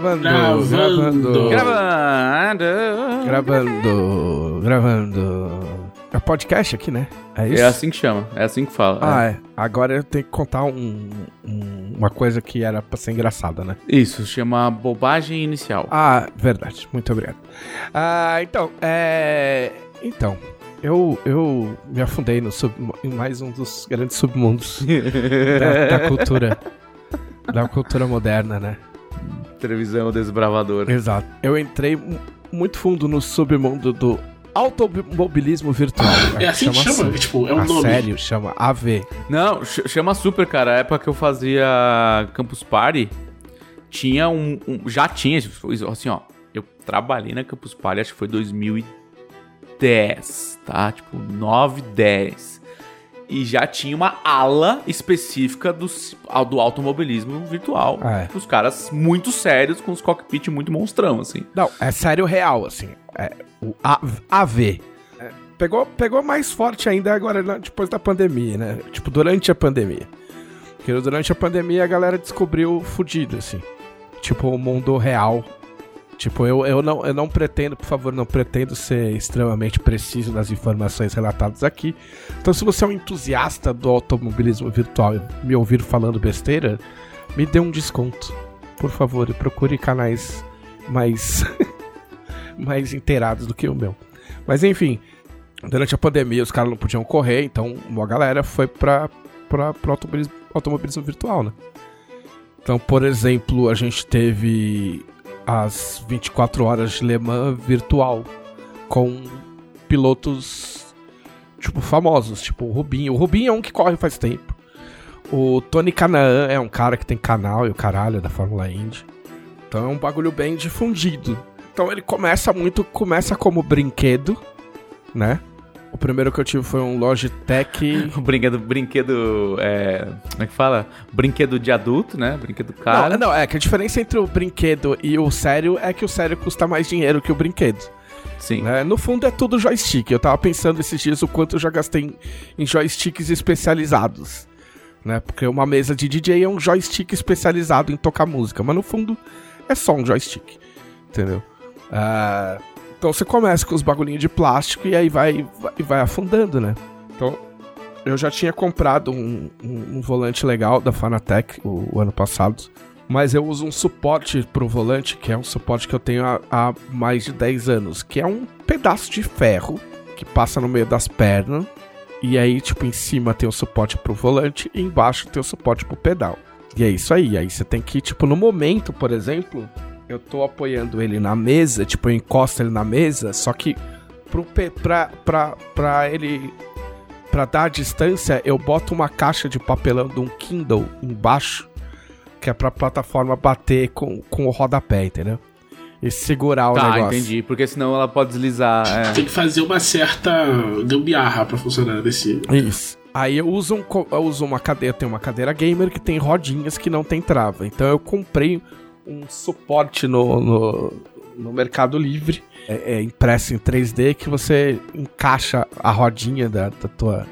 Gravando, Gravando. gravando, Gravando. gravando. É podcast aqui, né? É isso? É assim que chama, é assim que fala. Ah, é. é. Agora eu tenho que contar um- um- uma coisa que era pra ser engraçada, né? Isso, chama bobagem inicial. Ah, verdade. Muito obrigado. Ah, então, é. Então, eu, eu me afundei no sub- em mais um dos grandes submundos da, da cultura. Da cultura moderna, né? Televisão desbravador. Exato. Eu entrei mu- muito fundo no submundo do automobilismo virtual. É assim que chama? Tipo, é um a nome. sério, chama AV. Não, ch- chama super, cara. A época que eu fazia Campus Party, tinha um. um- já tinha, tipo, assim, ó. Eu trabalhei na Campus Party, acho que foi 2010, tá? Tipo, 9, 10. E já tinha uma ala específica do, do automobilismo virtual. É. Os caras muito sérios, com os cockpit muito monstrão, assim. Não, é sério real, assim. É o A- AV. É, pegou, pegou mais forte ainda agora, depois da pandemia, né? Tipo, durante a pandemia. Porque durante a pandemia a galera descobriu fudido, assim. Tipo, o mundo real. Tipo, eu, eu, não, eu não pretendo, por favor, não pretendo ser extremamente preciso nas informações relatadas aqui. Então, se você é um entusiasta do automobilismo virtual e me ouvir falando besteira, me dê um desconto. Por favor, e procure canais mais mais inteirados do que o meu. Mas enfim, durante a pandemia os caras não podiam correr, então uma galera foi pra, pro automobilismo, automobilismo virtual, né? Então, por exemplo, a gente teve as 24 horas de Le Mans virtual com pilotos tipo famosos, tipo o Rubinho. O Rubinho é um que corre faz tempo. O Tony Canaan é um cara que tem canal e o caralho da Fórmula Indy. Então é um bagulho bem difundido. Então ele começa muito, começa como brinquedo, né? O primeiro que eu tive foi um Logitech. O brinquedo, brinquedo, é, como é que fala? Brinquedo de adulto, né? Brinquedo caro. Não, não, é que a diferença entre o brinquedo e o sério é que o sério custa mais dinheiro que o brinquedo. Sim. né? No fundo é tudo joystick. Eu tava pensando esses dias o quanto eu já gastei em, em joysticks especializados. Né? Porque uma mesa de DJ é um joystick especializado em tocar música, mas no fundo é só um joystick. Entendeu? Ah, então você começa com os bagulhinhos de plástico e aí vai, vai, vai afundando, né? Então eu já tinha comprado um, um- um volante legal da Fanatec o, o ano passado. Mas eu uso um suporte pro volante, que é um suporte que eu tenho há, há mais de 10 anos, que é um pedaço de ferro que passa no meio das pernas. E aí, tipo, em cima tem o suporte pro volante e embaixo tem o suporte pro pedal. E é isso aí. Aí você tem que, tipo, no momento, por exemplo, eu tô apoiando ele na mesa, tipo, eu encosto ele na mesa, só que pro, pe- pra, pra, pra ele. Pra dar a distância, eu boto uma caixa de papelão de um Kindle embaixo, que é pra plataforma bater com, com o rodapé, entendeu? E segurar o Tá, negócio. entendi. Porque senão ela pode deslizar. é. Tem que fazer uma certa gambiarra pra funcionar desse. Isso. Aí eu uso, um, eu uso uma cadeira, tem uma cadeira gamer que tem rodinhas que não tem trava. Então eu comprei um suporte no, no, no Mercado Livre, é, é impresso em 3D, que você encaixa a rodinha da, da tua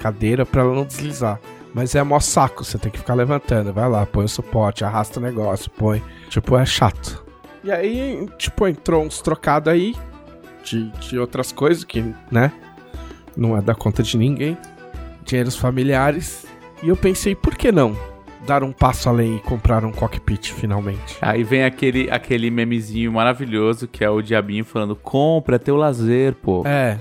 cadeira pra ela não deslizar. Mas é mó saco, você tem que ficar levantando. Vai lá, põe o suporte, arrasta o negócio, põe. Tipo, é chato. E aí, tipo, entrou uns trocados aí de, de outras coisas que, né? Não é da conta de ninguém dinheiros familiares. E eu pensei, por que não dar um passo além e comprar um cockpit finalmente? Aí vem aquele, aquele memezinho maravilhoso que é o diabinho falando: compra, é teu lazer, pô. É.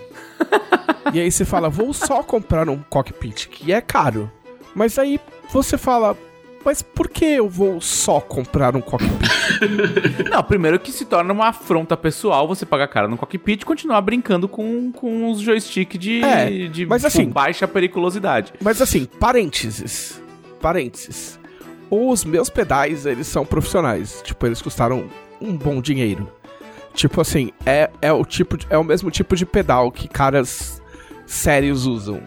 e aí você fala, vou só comprar um cockpit, que é caro. Mas aí você fala, mas por que eu vou só comprar um cockpit? Não, primeiro que se torna uma afronta pessoal você pagar cara no cockpit e continuar brincando com, com os joysticks de, É, de mas assim- baixa periculosidade. Mas assim, parênteses. Parênteses. Os meus pedais, eles são profissionais. Tipo, eles custaram um bom dinheiro. Tipo assim, é, é, o, tipo de- é o mesmo tipo de pedal que caras sérios usam,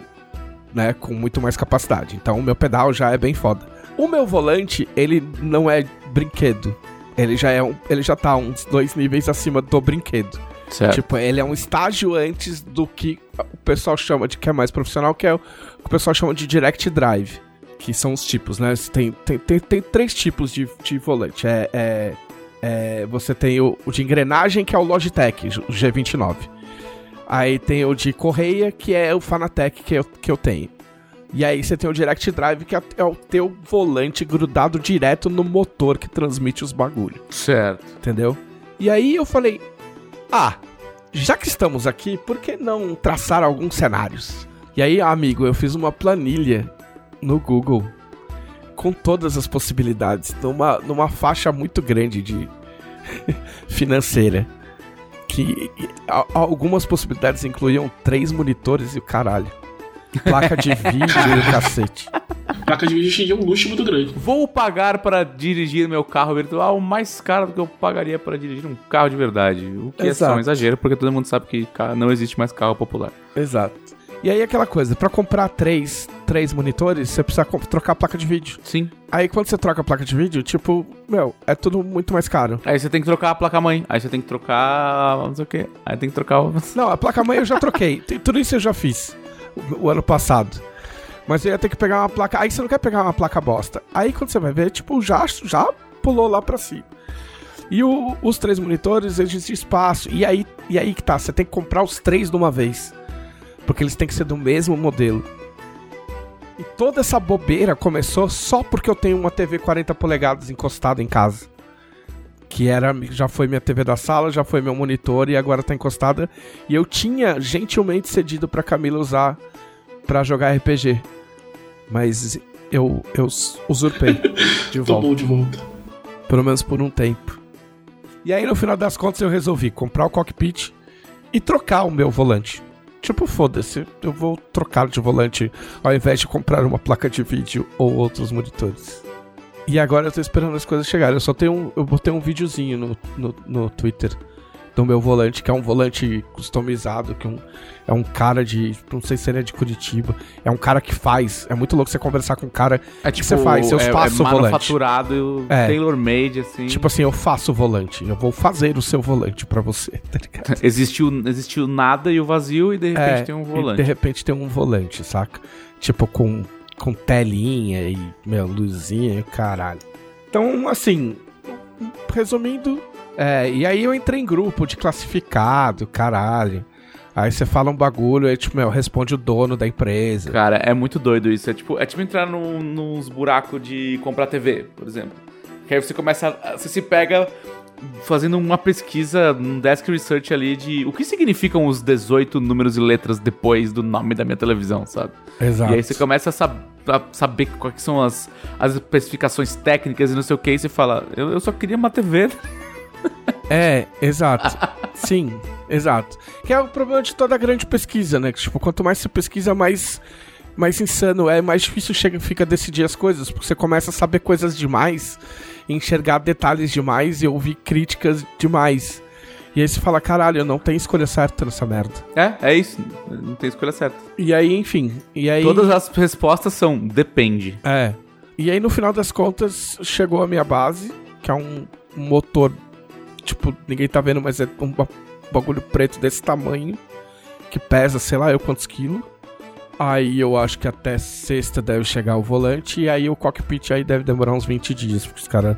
né? Com muito mais capacidade. Então o meu pedal já é bem foda. O meu volante, ele não é brinquedo. Ele já é um, ele já tá uns dois níveis acima do brinquedo. Certo. Tipo, ele é um estágio antes do que o pessoal chama de que é mais profissional, que é o que o pessoal chama de direct drive. Que são os tipos, né? Tem, tem, tem, tem três tipos de, de volante. É, é É, você tem o, o de engrenagem, que é o Logitech, o G29. Aí tem o de correia, que é o Fanatec que eu, que eu tenho. E aí você tem o Direct Drive, que é, é o teu volante grudado direto no motor que transmite os bagulho. Certo. Entendeu? E aí eu falei: Ah, já que estamos aqui, por que não traçar alguns cenários? E aí, amigo, eu fiz uma planilha no Google com todas as possibilidades, numa, numa faixa muito grande de financeira. Que a, algumas possibilidades incluíam três monitores e o caralho. Placa de vídeo e o cacete. Placa de vídeo é um luxo muito grande. Vou pagar para dirigir meu carro virtual mais caro do que eu pagaria para dirigir um carro de verdade. O que Exato. é só um exagero, porque todo mundo sabe que não existe mais carro popular. Exato. E aí aquela coisa, pra comprar três, três monitores, você precisa trocar a placa de vídeo. Sim. Aí quando você troca a placa de vídeo, tipo, meu, é tudo muito mais caro. Aí você tem que trocar a placa-mãe. Aí você tem que trocar. não sei o quê. Aí tem que trocar. o- Não, a placa-mãe eu já troquei. Tudo isso eu já fiz o, o ano passado. Mas eu ia ter que pegar uma placa. Aí você não quer pegar uma placa bosta. Aí quando você vai ver, tipo, já, já pulou lá pra cima. E o- os três monitores, eles de espaço. E aí, e aí que tá, você tem que comprar os três de uma vez. Porque eles têm que ser do mesmo modelo. E toda essa bobeira começou só porque eu tenho uma TV 40 polegadas encostada em casa. Que era, já foi minha TV da sala, já foi meu monitor e agora tá encostada. E eu tinha gentilmente cedido pra Camila usar pra jogar RPG. Mas eu, eu usurpei de volta. Tomou de volta. Pelo menos por um tempo. E aí, no final das contas, eu resolvi comprar o cockpit e trocar o meu volante. Tipo, foda-se, eu vou trocar de volante ao invés de comprar uma placa de vídeo ou outros monitores. E agora eu tô esperando as coisas chegarem. Eu só tenho um, eu botei um videozinho no, no, no Twitter do meu volante, que é um volante customizado, que é um, é um cara de. Não sei se ele é de Curitiba. É um cara que faz. É muito louco você conversar com um cara É que você faz? Eu é, faço é o volante. manufaturado, É. tailor-made, assim. Tipo assim, eu faço o volante. Eu vou fazer o seu volante pra você, tá ligado? existiu, existiu nada e o vazio, e de repente É, tem um e volante. de repente tem um volante, saca? Tipo, com, com telinha e, meu, luzinha e caralho. Então, assim, resumindo, é, e aí eu entrei em grupo de classificado, caralho. Aí você fala um bagulho, aí, tipo, meu, responde o dono da empresa. Cara, é muito doido isso. É tipo, é tipo entrar num, nos buracos de comprar TV, por exemplo. Que aí você começa. a- Você se pega fazendo uma pesquisa, um desk research ali de o que significam os 18 números e letras depois do nome da minha televisão, sabe? Exato. E aí você começa a, sab- a saber quais são as, as especificações técnicas e não sei o que, e você fala, eu, eu só queria uma TV. É, exato. Sim, exato. Que é o problema de toda grande pesquisa, né? Que, tipo, quanto mais você pesquisa, mais, mais insano é, mais difícil chega, fica decidir as coisas, porque você começa a saber coisas demais, enxergar detalhes demais e ouvir críticas demais. E aí você fala, caralho, eu não tenho escolha certa nessa merda. É, é isso. Não tem escolha certa. E aí, enfim, e aí... Todas as respostas são depende. É. E aí, no final das contas, chegou a minha base, que é um motor, tipo, ninguém tá vendo, mas é um ba- bagulho preto desse tamanho, que pesa, sei lá, eu quantos quilos. Aí eu acho que até sexta deve chegar o volante, e aí o cockpit aí deve demorar uns 20 dias, porque os caras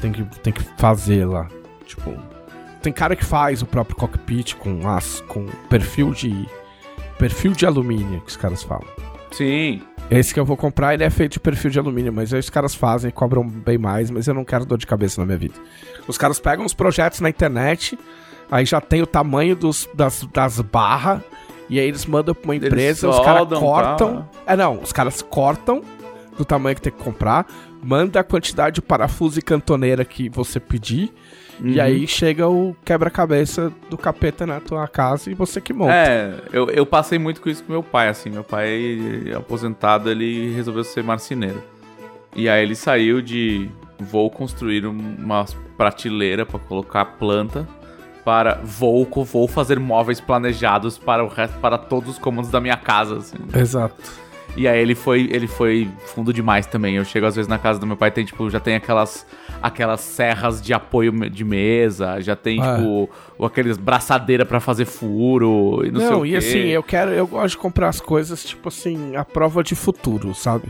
tem que, tem que fazer lá. Tipo, tem cara que faz o próprio cockpit com aço, com perfil de. perfil de alumínio, que os caras falam. Sim. Esse que eu vou comprar, ele é feito de perfil de alumínio, mas aí os caras fazem, cobram bem mais, mas eu não quero dor de cabeça na minha vida. Os caras pegam os projetos na internet, aí já tem o tamanho dos, das, das barras, e aí eles mandam pra uma Eles empresa, os caras cortam. tá? É, não, os caras cortam do tamanho que tem que comprar, manda a quantidade de parafuso e cantoneira que você pedir, e Uhum. aí chega o quebra-cabeça do capeta na tua casa e você que monta. É, eu, eu passei muito com isso com meu pai, assim. Meu pai, aposentado, ele resolveu ser marceneiro. E aí ele saiu de vou construir um- uma prateleira para colocar planta para vou, vou fazer móveis planejados para o resto, para todos os cômodos da minha casa, assim. Exato. E aí ele foi, ele foi fundo demais também. Eu chego às vezes na casa do meu pai, tem tipo, já tem aquelas aquelas serras de apoio de mesa, já tem Ah. tipo aqueles braçadeira pra fazer furo e não, sei Não, o e quê. assim, eu quero, eu gosto de comprar as coisas, tipo assim, a prova de futuro, sabe?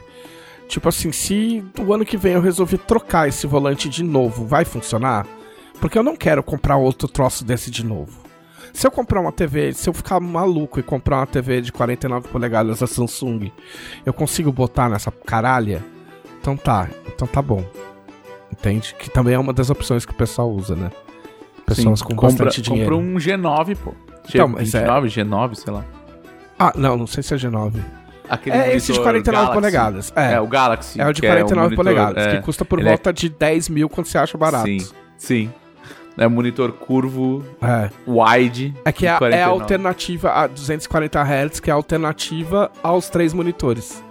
Tipo assim, se o ano que vem eu resolver trocar esse volante de novo, vai funcionar? Porque eu não quero comprar outro troço desse de novo. Se eu comprar uma TV, se eu ficar maluco e comprar uma TV de 49 polegadas da Samsung, eu consigo botar nessa caralha? Então tá, então tá bom. Entende? Que também é uma das opções que o pessoal usa, né? Pessoas Sim, com compra, bastante dinheiro. Compra um G9, pô. G, Então, mas é- 29, G9, sei lá. Ah, não, não sei se é G9. Aquele É esse de monitor 49 Galaxy. polegadas. É, É, o Galaxy. é o de que 49 monitor- polegadas, é. que custa por Ele é- volta de 10 mil quando você acha barato. Sim, sim. É um monitor curvo, É. wide. É que é, é a 49. alternativa a 240 Hz, que é a alternativa aos três monitores.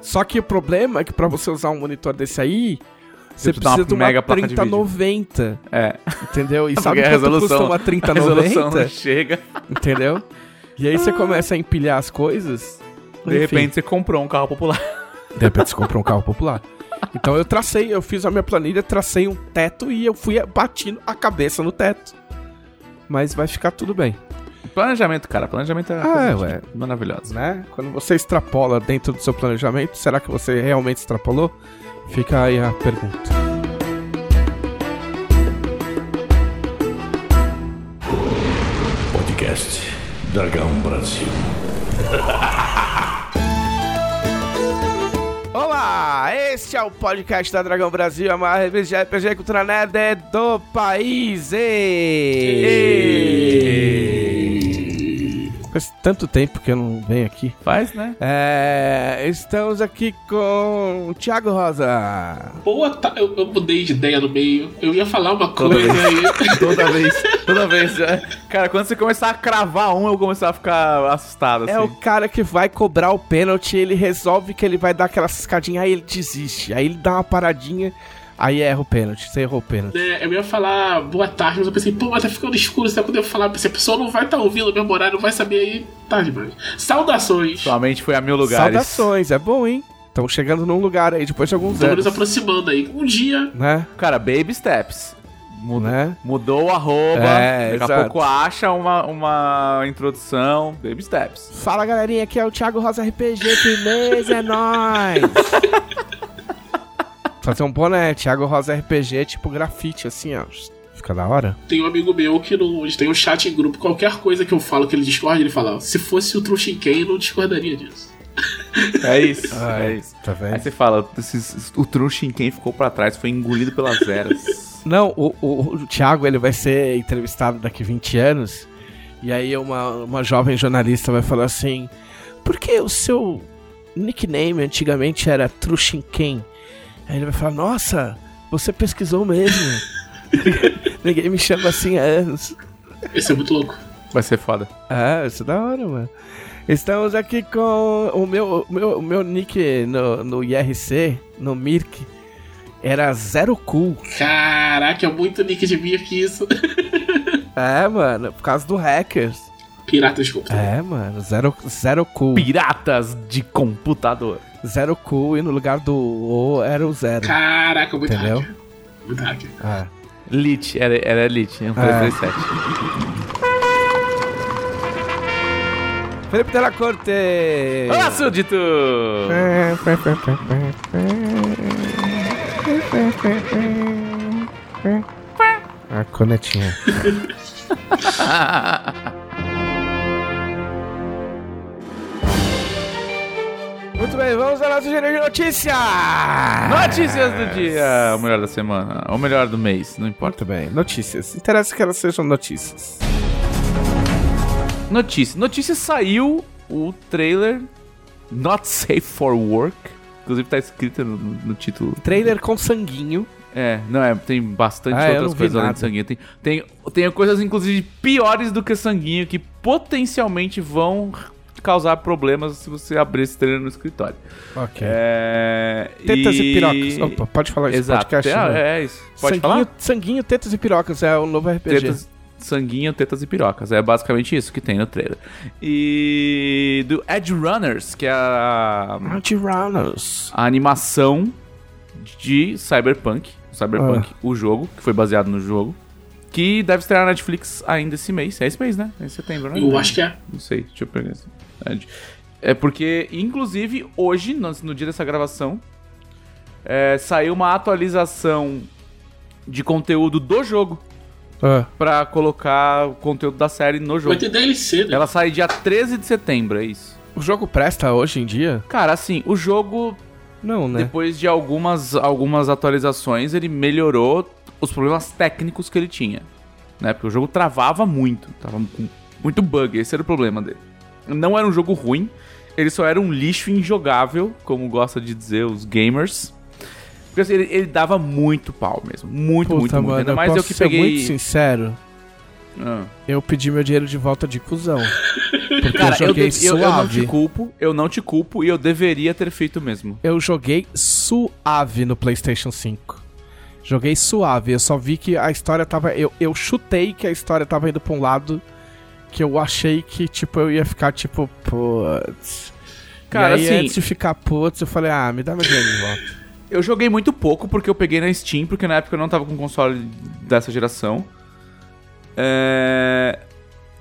Só que o problema é que pra você usar um monitor desse aí, você precisa de uma precisa de uma mega de vídeo. 3090, É. entendeu? E sabe quanto resolução- custa uma A resolução 3090? chega. entendeu? E aí você começa a empilhar as coisas. De enfim. repente você comprou um carro popular. De repente você comprou um carro popular. Então eu tracei, eu fiz a minha planilha, tracei um teto e eu fui batindo a cabeça no teto. Mas vai ficar tudo bem, Planejamento, cara. Planejamento é Ah, ué. maravilhosa. né? Quando você extrapola dentro do seu planejamento, será que você realmente extrapolou? Fica aí a pergunta. Podcast Dragão Brasil. Este é o podcast da Dragão Brasil, a maior revista de RPG e Cultura Nerd do país. Faz tanto tempo que eu não venho aqui. Faz, né? É, estamos aqui com o Thiago Rosa. Boa ta... eu, eu mudei de ideia no meio. Eu ia falar uma Toda coisa vez. aí. Toda vez. Toda vez. é. Cara, quando você começar a cravar um, eu começar a ficar assustado, assim. É o cara que vai cobrar o pênalti, ele resolve que ele vai dar aquela ciscadinha, aí ele desiste. Aí ele dá uma paradinha, aí erra o pênalti. Você errou o pênalti. né, eu ia falar boa tarde, mas eu pensei, pô, mas tá ficando escuro, será que eu falar? Se a pessoa não vai estar tá ouvindo o meu horário, não vai saber aí, tá demais. Saudações! Sua mente foi a mil lugares. Saudações, é bom, hein? Estamos chegando num lugar aí, depois de alguns Estamos nos anos. aproximando aí. Um dia, Né? Cara, baby steps. Mudou, Né? mudou o arroba. É, daqui a exato. pouco acha uma, uma introdução. Baby steps. Fala galerinha, aqui é o Thiago Rosa RPG, firmeza, é nóis! Fazer um boné, Thiago Rosa RPG, tipo grafite, assim, ó. Fica da hora. tem um amigo meu que gente tem um chat em grupo, qualquer coisa que eu falo que ele discorda, ele fala, se fosse o Trushinken, eu não discordaria disso. É isso. Ah, é isso. Tá Aí vendo? você fala, o Trushin quem ficou pra trás foi engolido pelas eras. Não, o, o, o Thiago ele vai ser entrevistado daqui 20 anos. E aí uma, uma jovem jornalista vai falar assim: Por que o seu nickname antigamente era Trushinken? Aí ele vai falar: Nossa, você pesquisou mesmo. Ninguém me chama assim há anos. Esse é muito louco. Vai ser foda. Ah, isso é da hora, mano. Estamos aqui com o meu, o meu, o meu nick no, no IRC, no Mirk, era Zero Cool. Caraca, é muito nick de Mirk isso. É, mano, por causa do Hackers. Pirata, desculpa. É, mano, Zero, zero Cool. Piratas de computador. Zero Cool e no lugar do O era o Zero. Caraca, muito Entendeu? hacker. Muito hacker. É. Lit, era, era Lit, é um 337. Felipe Della Corte! Olá, súdito! A cornetinha. Muito bem, vamos ao nosso giro de notícias! Notícias do dia! O melhor da semana, ou melhor do mês, não importa. Muito bem, notícias. Interessa que elas sejam notícias. Notícia. Notícia saiu o trailer Not Safe for Work. Inclusive tá escrito no, no título. Trailer com sanguinho. É, não é, tem bastante Ah, outras coisas além de sanguinho. Tem, tem, tem coisas, inclusive, piores do que sanguinho que potencialmente vão causar problemas se você abrir esse trailer no escritório. Ok. É, Tetas e, pirocas. Opa, pode falar isso Exato. podcast, é, né? é isso. Pode sanguinho, falar? sanguinho, tetas e pirocas é o novo RPG. Tetas, sanguinho, tetas e pirocas. É basicamente isso que tem no trailer. E do Edge Runners, que é a, Anti-Runners. a animação de Cyberpunk. Cyberpunk, Ah. o jogo, que foi baseado no jogo. Que deve estrear na Netflix ainda esse mês. É esse mês, né? É em setembro, né? Eu acho que é. Não sei, deixa eu pegar isso. É É porque, inclusive, hoje, no, dia dessa gravação, é, saiu uma atualização de conteúdo do jogo Ah, pra colocar o conteúdo da série no jogo. Vai ter DLC, né? Ela sai dia 13 de setembro, é isso. o jogo presta hoje em dia? Cara, assim, o jogo, Não, né? depois de algumas, algumas atualizações, ele melhorou os problemas técnicos que ele tinha. Né? Porque o jogo travava muito. Tava com muito bug, esse era o problema dele. Não era um jogo ruim, ele só era um lixo injogável, como gosta de dizer os gamers. Porque assim, ele, ele dava muito pau mesmo. Muito, muito, muito. Ainda mais eu posso que ser peguei. muito sincero. Ah. Eu pedi meu dinheiro de volta de cuzão. Porque Cara, eu eu, joguei de- eu- eu não te suave. culpo, eu não te culpo e eu deveria ter feito mesmo. Eu joguei suave no PlayStation 5. Joguei suave. Eu só vi que a história tava. Eu, eu chutei que a história tava indo pra um lado que eu achei que, tipo, eu ia ficar tipo, putz. Cara, e aí, assim- antes de ficar putz, eu falei, ah, me dá meu dinheiro de volta. Eu joguei muito pouco porque eu peguei na Steam, porque na época eu não tava com console dessa geração. É...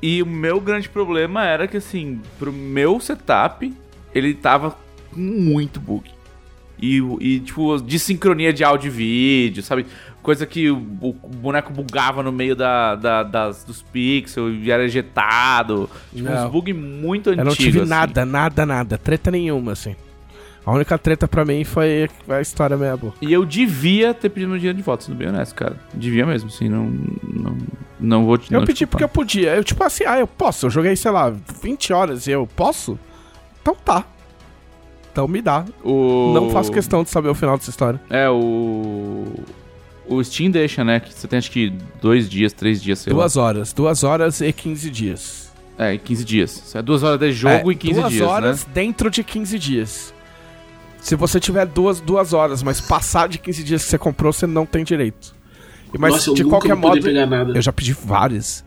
E o meu grande problema era que, assim, pro meu setup, ele tava com muito bug. E, e, tipo, de sincronia de áudio e vídeo, sabe? Coisa que o, o boneco bugava no meio da, da- das, dos pixels e era ejetado. Tipo, Não. uns bugs muito antigos. Eu não tive assim. nada, nada, nada. Treta nenhuma, assim. A única treta pra mim foi a história meia boa. E eu devia ter pedido meu dinheiro de volta, sendo bem honesto, cara. Devia mesmo, assim, não. Não, não vou te Eu pedi porque eu podia. Eu, tipo assim, ah, eu posso. Eu joguei, sei lá, 20 horas e eu posso? Então tá. Então me dá. O... Não faço questão de saber o final dessa história. É, o. O Steam deixa, né? Que você tem acho que dois dias, três dias, sei duas horas. Duas horas e 15 dias. lá. É, 15 dias. Isso é duas horas de jogo É, e 15 duas dias, horas né? dentro de 15 dias. Se você tiver duas, duas horas, mas passar de 15 dias que você comprou, você não tem direito. E, Mas Nossa, eu de nunca qualquer modo, pegar nada. eu já pedi várias.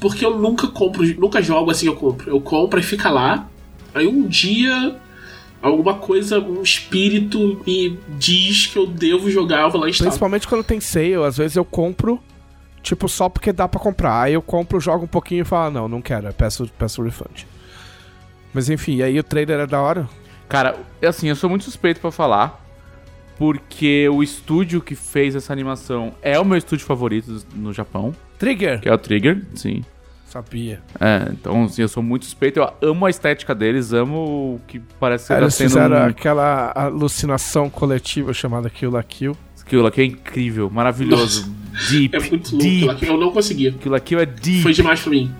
Porque eu nunca compro, nunca jogo assim eu compro. Eu compro e fica lá. Aí um dia, alguma coisa, um espírito me diz que eu devo jogar, eu vou lá e instalo. Principalmente quando tem sale, às vezes eu compro, tipo, só porque dá pra comprar. Aí eu compro, jogo um pouquinho e falo, ah, não, não quero, peço, peço refund. Mas enfim, e aí o trailer é da hora. Cara, é assim, eu sou muito suspeito pra falar. Porque o estúdio que fez essa animação é o meu estúdio favorito no Japão, Trigger! que é o Trigger, sim. Sabia. É, então assim, eu sou muito suspeito, eu amo a estética deles, amo o que parece que Aí tá eles sendo fizeram um... aquela alucinação coletiva chamada Kill la Kill. Aquilo aqui é incrível, maravilhoso, deep, É muito louco. deep. aquilo aqui, Eu não conseguia. Aquilo aqui é deep. Foi demais pra mim.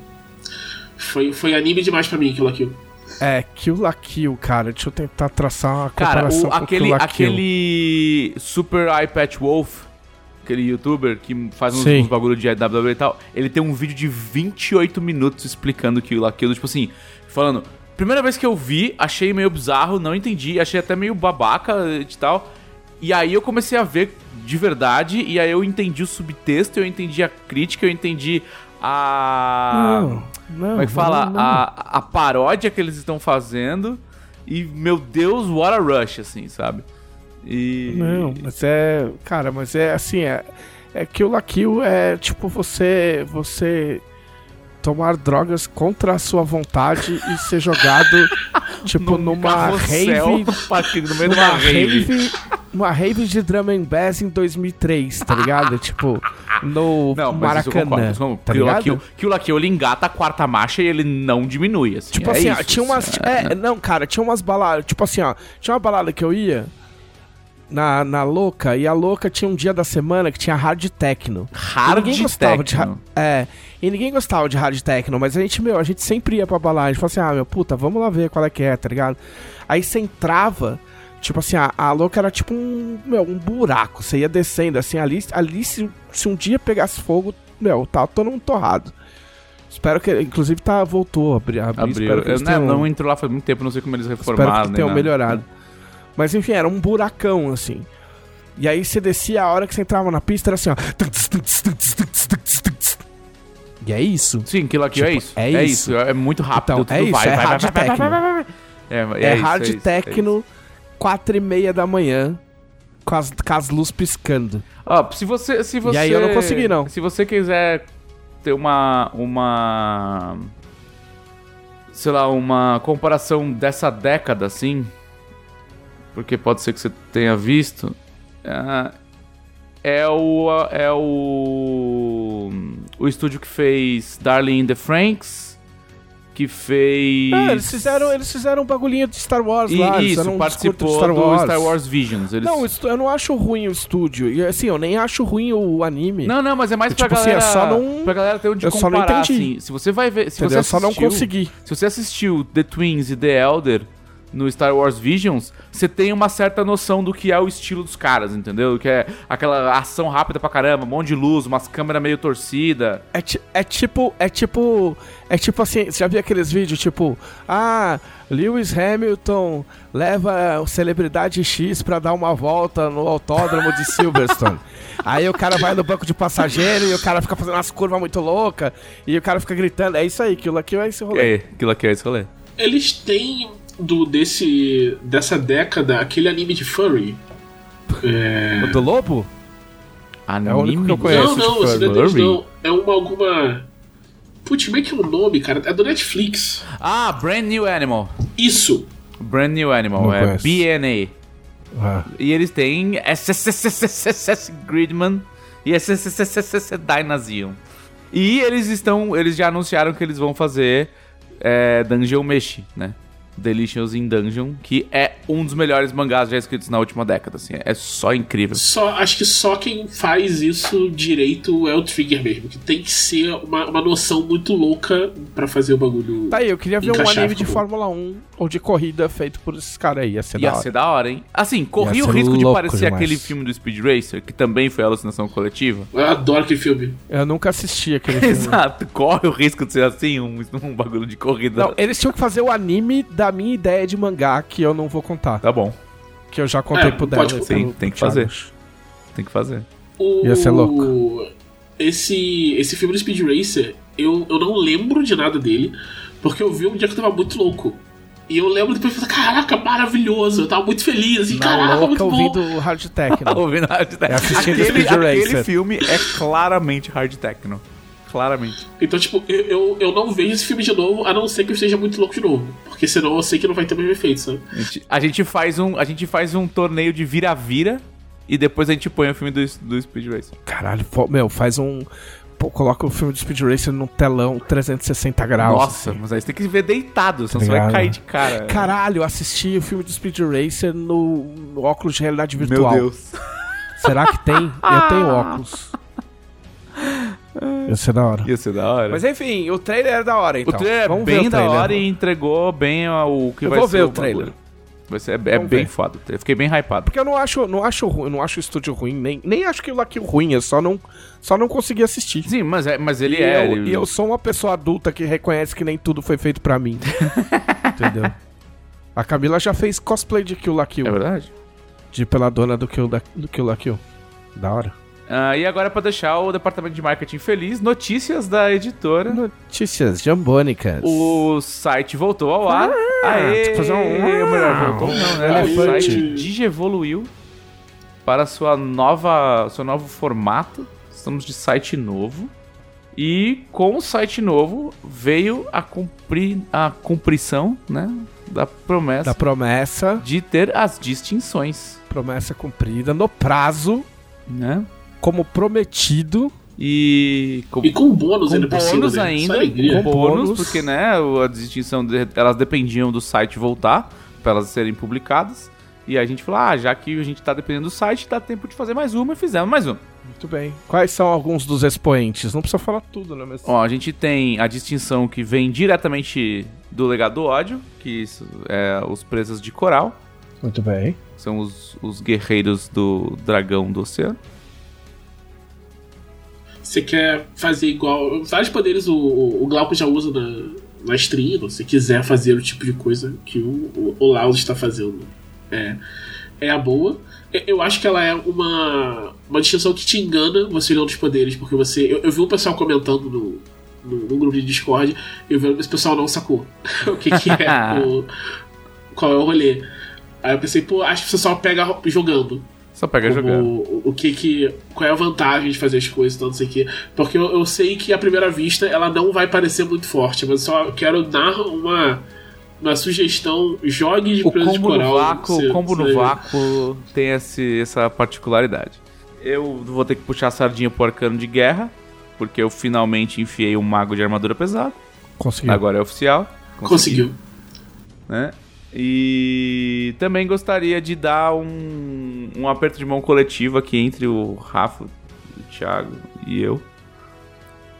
Foi, foi anime demais pra mim aquilo aqui. É, Kill la Kill, cara. Deixa eu tentar traçar uma Cara, comparação o, com aquele, Kill la Kill. aquele Super Eye Patch Wolf, aquele youtuber que faz uns, Sim. uns bagulho de WWE e tal, ele tem um vídeo de 28 minutos explicando aquilo, aquilo, tipo assim, falando. Primeira vez que eu vi, achei meio bizarro, não entendi, achei até meio babaca e tal. E aí eu comecei a ver de verdade, e aí eu entendi o subtexto, eu entendi a crítica, eu entendi a. Não, não. Como é que fala? não, não. A, a paródia que eles estão fazendo. E, meu Deus, what a rush, assim, sabe? E. Não, mas é. Cara, mas é assim, é. É Kill la Kill é tipo você. Você tomar drogas contra a sua vontade e ser jogado, tipo, Num numa rave. no parque- no meio de Numa uma rave. rave. Uma rave de drum and bass em 2003, tá ligado? tipo, no Não, mas isso eu concordo. Maracanã. Tá Kill ligado? Kill, Kill la Kill, ele engata a quarta marcha e ele não diminui, assim. Tipo é assim, ó, isso, tinha umas. assim, É, não, cara, tinha umas baladas. Tipo assim, ó. Tinha uma balada que eu ia na, na Louca, e a Louca tinha um dia da semana que tinha hard techno. Hard de techno. ha- É. E ninguém gostava de hard techno, mas a gente, meu, a gente sempre ia pra balada. A gente falava assim, ah, meu, puta, vamos lá ver qual é que é, tá ligado? Aí você entrava. Tipo assim, a, a louca era tipo um, meu, um buraco. Você ia descendo, assim, ali, ali se, se um dia pegasse fogo, meu, tá todo mundo torrado. Espero que, inclusive, tá, voltou a abrir. Abriu. espero que Eu eles né, tenham- não entro lá faz muito tempo, não sei como eles Espero reformaram. que nem tenham nada. melhorado. Mas enfim, era um buracão, assim. E aí você descia, a hora que você entrava na pista era assim, ó. E é isso. Sim, Kill la Kill é Tipo, isso. é É isso. isso. É muito rápido. Então, tudo é isso, vai, é vai, hard vai, techno. vai. É, É, é hard é isso, é techno, quatro e meia da manhã, com as, com as luzes piscando. Ó, se você, se você. aí eu não consegui, não. Se você quiser ter uma. Uma. Sei lá, uma comparação dessa década, assim. Porque pode ser que você tenha visto. ah, É o. É o. o estúdio que fez Darling in the Franks, que fez. É, eles fizeram, eles fizeram um bagulhinho de Star Wars E, lá. isso, um participou discurso de do Star Wars Visions. Eles... Não, eu não acho ruim o estúdio. E assim, eu nem acho ruim o anime. Não, não, mas é mais pra Tipo assim, galera. é só não- Pra galera ter onde eu só não comparar, entendi. assim. Se você vai ver. Se entendeu? você Eu só não assistiu- consegui. Se você assistiu The Twins e The Elder no Star Wars Visions, você tem uma certa noção do que é o estilo dos caras, entendeu? Que é aquela ação rápida pra caramba, um monte de luz, umas câmeras meio torcida. É, é tipo, é tipo, é tipo assim, você já viu aqueles vídeos tipo, ah, Lewis Hamilton leva o celebridade X pra dar uma volta no autódromo de Silverstone. Aí o cara vai no banco de passageiro e o cara fica fazendo umas curvas muito loucas e o cara fica gritando. É isso aí, aquilo aqui é esse rolê. É, aquilo aqui é esse rolê. Eles têm do desse dessa década aquele anime de furry. É... O do lobo? Anime É o único que eu de- conheço. Não, de não, esse furry. não é não. É uma alguma. Putz, como é que é o nome, cara? É do Netflix. Ah, Brand New Animal. Isso. Brand New Animal, Não é conheço. BNA. Ah, E eles têm SSSSS Gridman e SSSSS Dynazion. E eles estão. Eles já anunciaram que eles vão fazer é, Dungeon Meshi, né? Delicious in Dungeon, que é um dos melhores mangás já escritos na última década, assim. É só incrível. Só, acho que só quem faz isso direito é o Trigger mesmo. Que tem que ser uma, uma noção muito louca pra fazer o bagulho. Tá aí, eu queria ver um anime de. Fórmula 1 ou de corrida feito por esses caras aí. Ia ser da Ia hora. ser da hora, hein? Assim, corria Ia o risco de parecer demais. aquele filme do Speed Racer, que também foi alucinação coletiva. Eu adoro aquele filme. Eu nunca assisti aquele filme. Exato, corre o risco de ser assim, um, um bagulho de corrida. Não, eles tinham que fazer o anime da minha ideia de mangá, que eu não vou contar. Tá bom, Que eu já contei É, pro pode dela. Tem- tem que fazer. tem que fazer. O... Ia ser louco. Esse, esse filme do Speed Racer, eu, eu não lembro de nada dele, porque eu vi um dia que eu tava muito louco. E eu lembro depois, falei, caraca, maravilhoso. Eu tava muito feliz, assim, Na caraca, louca muito bom. ouvindo hard techno. Ouvindo hard techno. É assistindo aquele, Speed aquele filme é claramente hard techno. Claramente. Então, tipo, eu, eu, eu não vejo esse filme de novo, a não ser que eu esteja muito louco de novo. Porque senão eu sei que não vai ter o mesmo efeito, sabe? A gente, a gente faz um, a gente faz um torneio de vira-vira e depois a gente põe o filme do, do Speed Racer. Caralho, meu, faz um. Pô, coloca o filme de Speed Racer num telão 360 graus. Nossa, assim. mas aí você tem que ver deitado, senão Tá você vai cair de cara. Caralho, eu assisti o filme do Speed Racer no, no óculos de realidade virtual. Meu Deus. Será que tem? Eu tenho óculos. Ia ser da hora. Ia ser da hora. Mas enfim, o trailer é da hora, então. o trailer é Vamos ver bem o da trailer. hora e entregou bem o que Eu vai vou ser ver o bagulho. trailer. Vai ser, é, é bem ver. foda. Eu fiquei bem hypado. Porque eu não acho, não acho ruim, eu não acho o estúdio ruim, nem, nem acho que o Lucky ruim, eu só não, só não consegui assistir. Sim, mas, é, mas ele e é. eu, ele- e eu sou uma pessoa adulta que reconhece que nem tudo foi feito pra mim. Entendeu? A Camila já fez cosplay de Kill la Kill, É verdade. de pela dona do Kill, da, do Kill la Kill. Da hora. Ah, e agora, pra deixar o departamento de marketing feliz, notícias da editora. Notícias jambônicas. O site voltou ao ar. Aê! tem que fazer um- melhor, voltou não, né? O Elefante. site digievoluiu para sua nova, seu novo formato. Estamos de site novo. E com o site novo veio a cumprir a cumprição, né, da promessa Da promessa, de ter as distinções, promessa cumprida no prazo, né? Como prometido. E com, E com bônus com ainda cima, bônus? Só ainda, alegria. com bônus, bônus. porque né, a distinção de- elas dependiam do site voltar para elas serem publicadas. E a gente falou, ah, já que a gente tá dependendo do site, dá tempo de fazer mais uma e fizemos mais uma. Muito bem. Quais são alguns dos expoentes? Não precisa falar tudo, né? Mas... Ó, a gente tem a distinção que vem diretamente do legado do ódio, que isso é os presas de coral, Muito bem. são os, os guerreiros do dragão do oceano. Você quer fazer igual. Vários poderes o, o, Glauco já usa na, na stream. Se quiser fazer o tipo de coisa que o, o, o Laus está fazendo, é, é a boa. Eu- Eu acho que ela é uma, uma distinção que te engana você olhando os poderes, porque você. Eu, eu vi um pessoal comentando no, no, no grupo de Discord, eu vi esse pessoal não sacou o que, que é o. Qual é o rolê. Aí eu pensei, pô, acho que você só pega jogando Só pega como jogando. o, o que que qual é a vantagem de fazer as coisas então não sei o que porque eu, eu sei que à primeira vista ela não vai parecer muito forte mas só quero dar uma uma sugestão jogue de O preso de combo no coral vácuo, você- o combo no vácuo tem esse, essa particularidade. Eu vou ter que puxar a sardinha pro arcano de guerra, porque eu finalmente enfiei um mago de armadura pesada. Conseguiu. Agora é oficial. Conseguiu. né? E também gostaria de dar um, um aperto de mão coletivo aqui entre o Rafa, o Thiago e eu.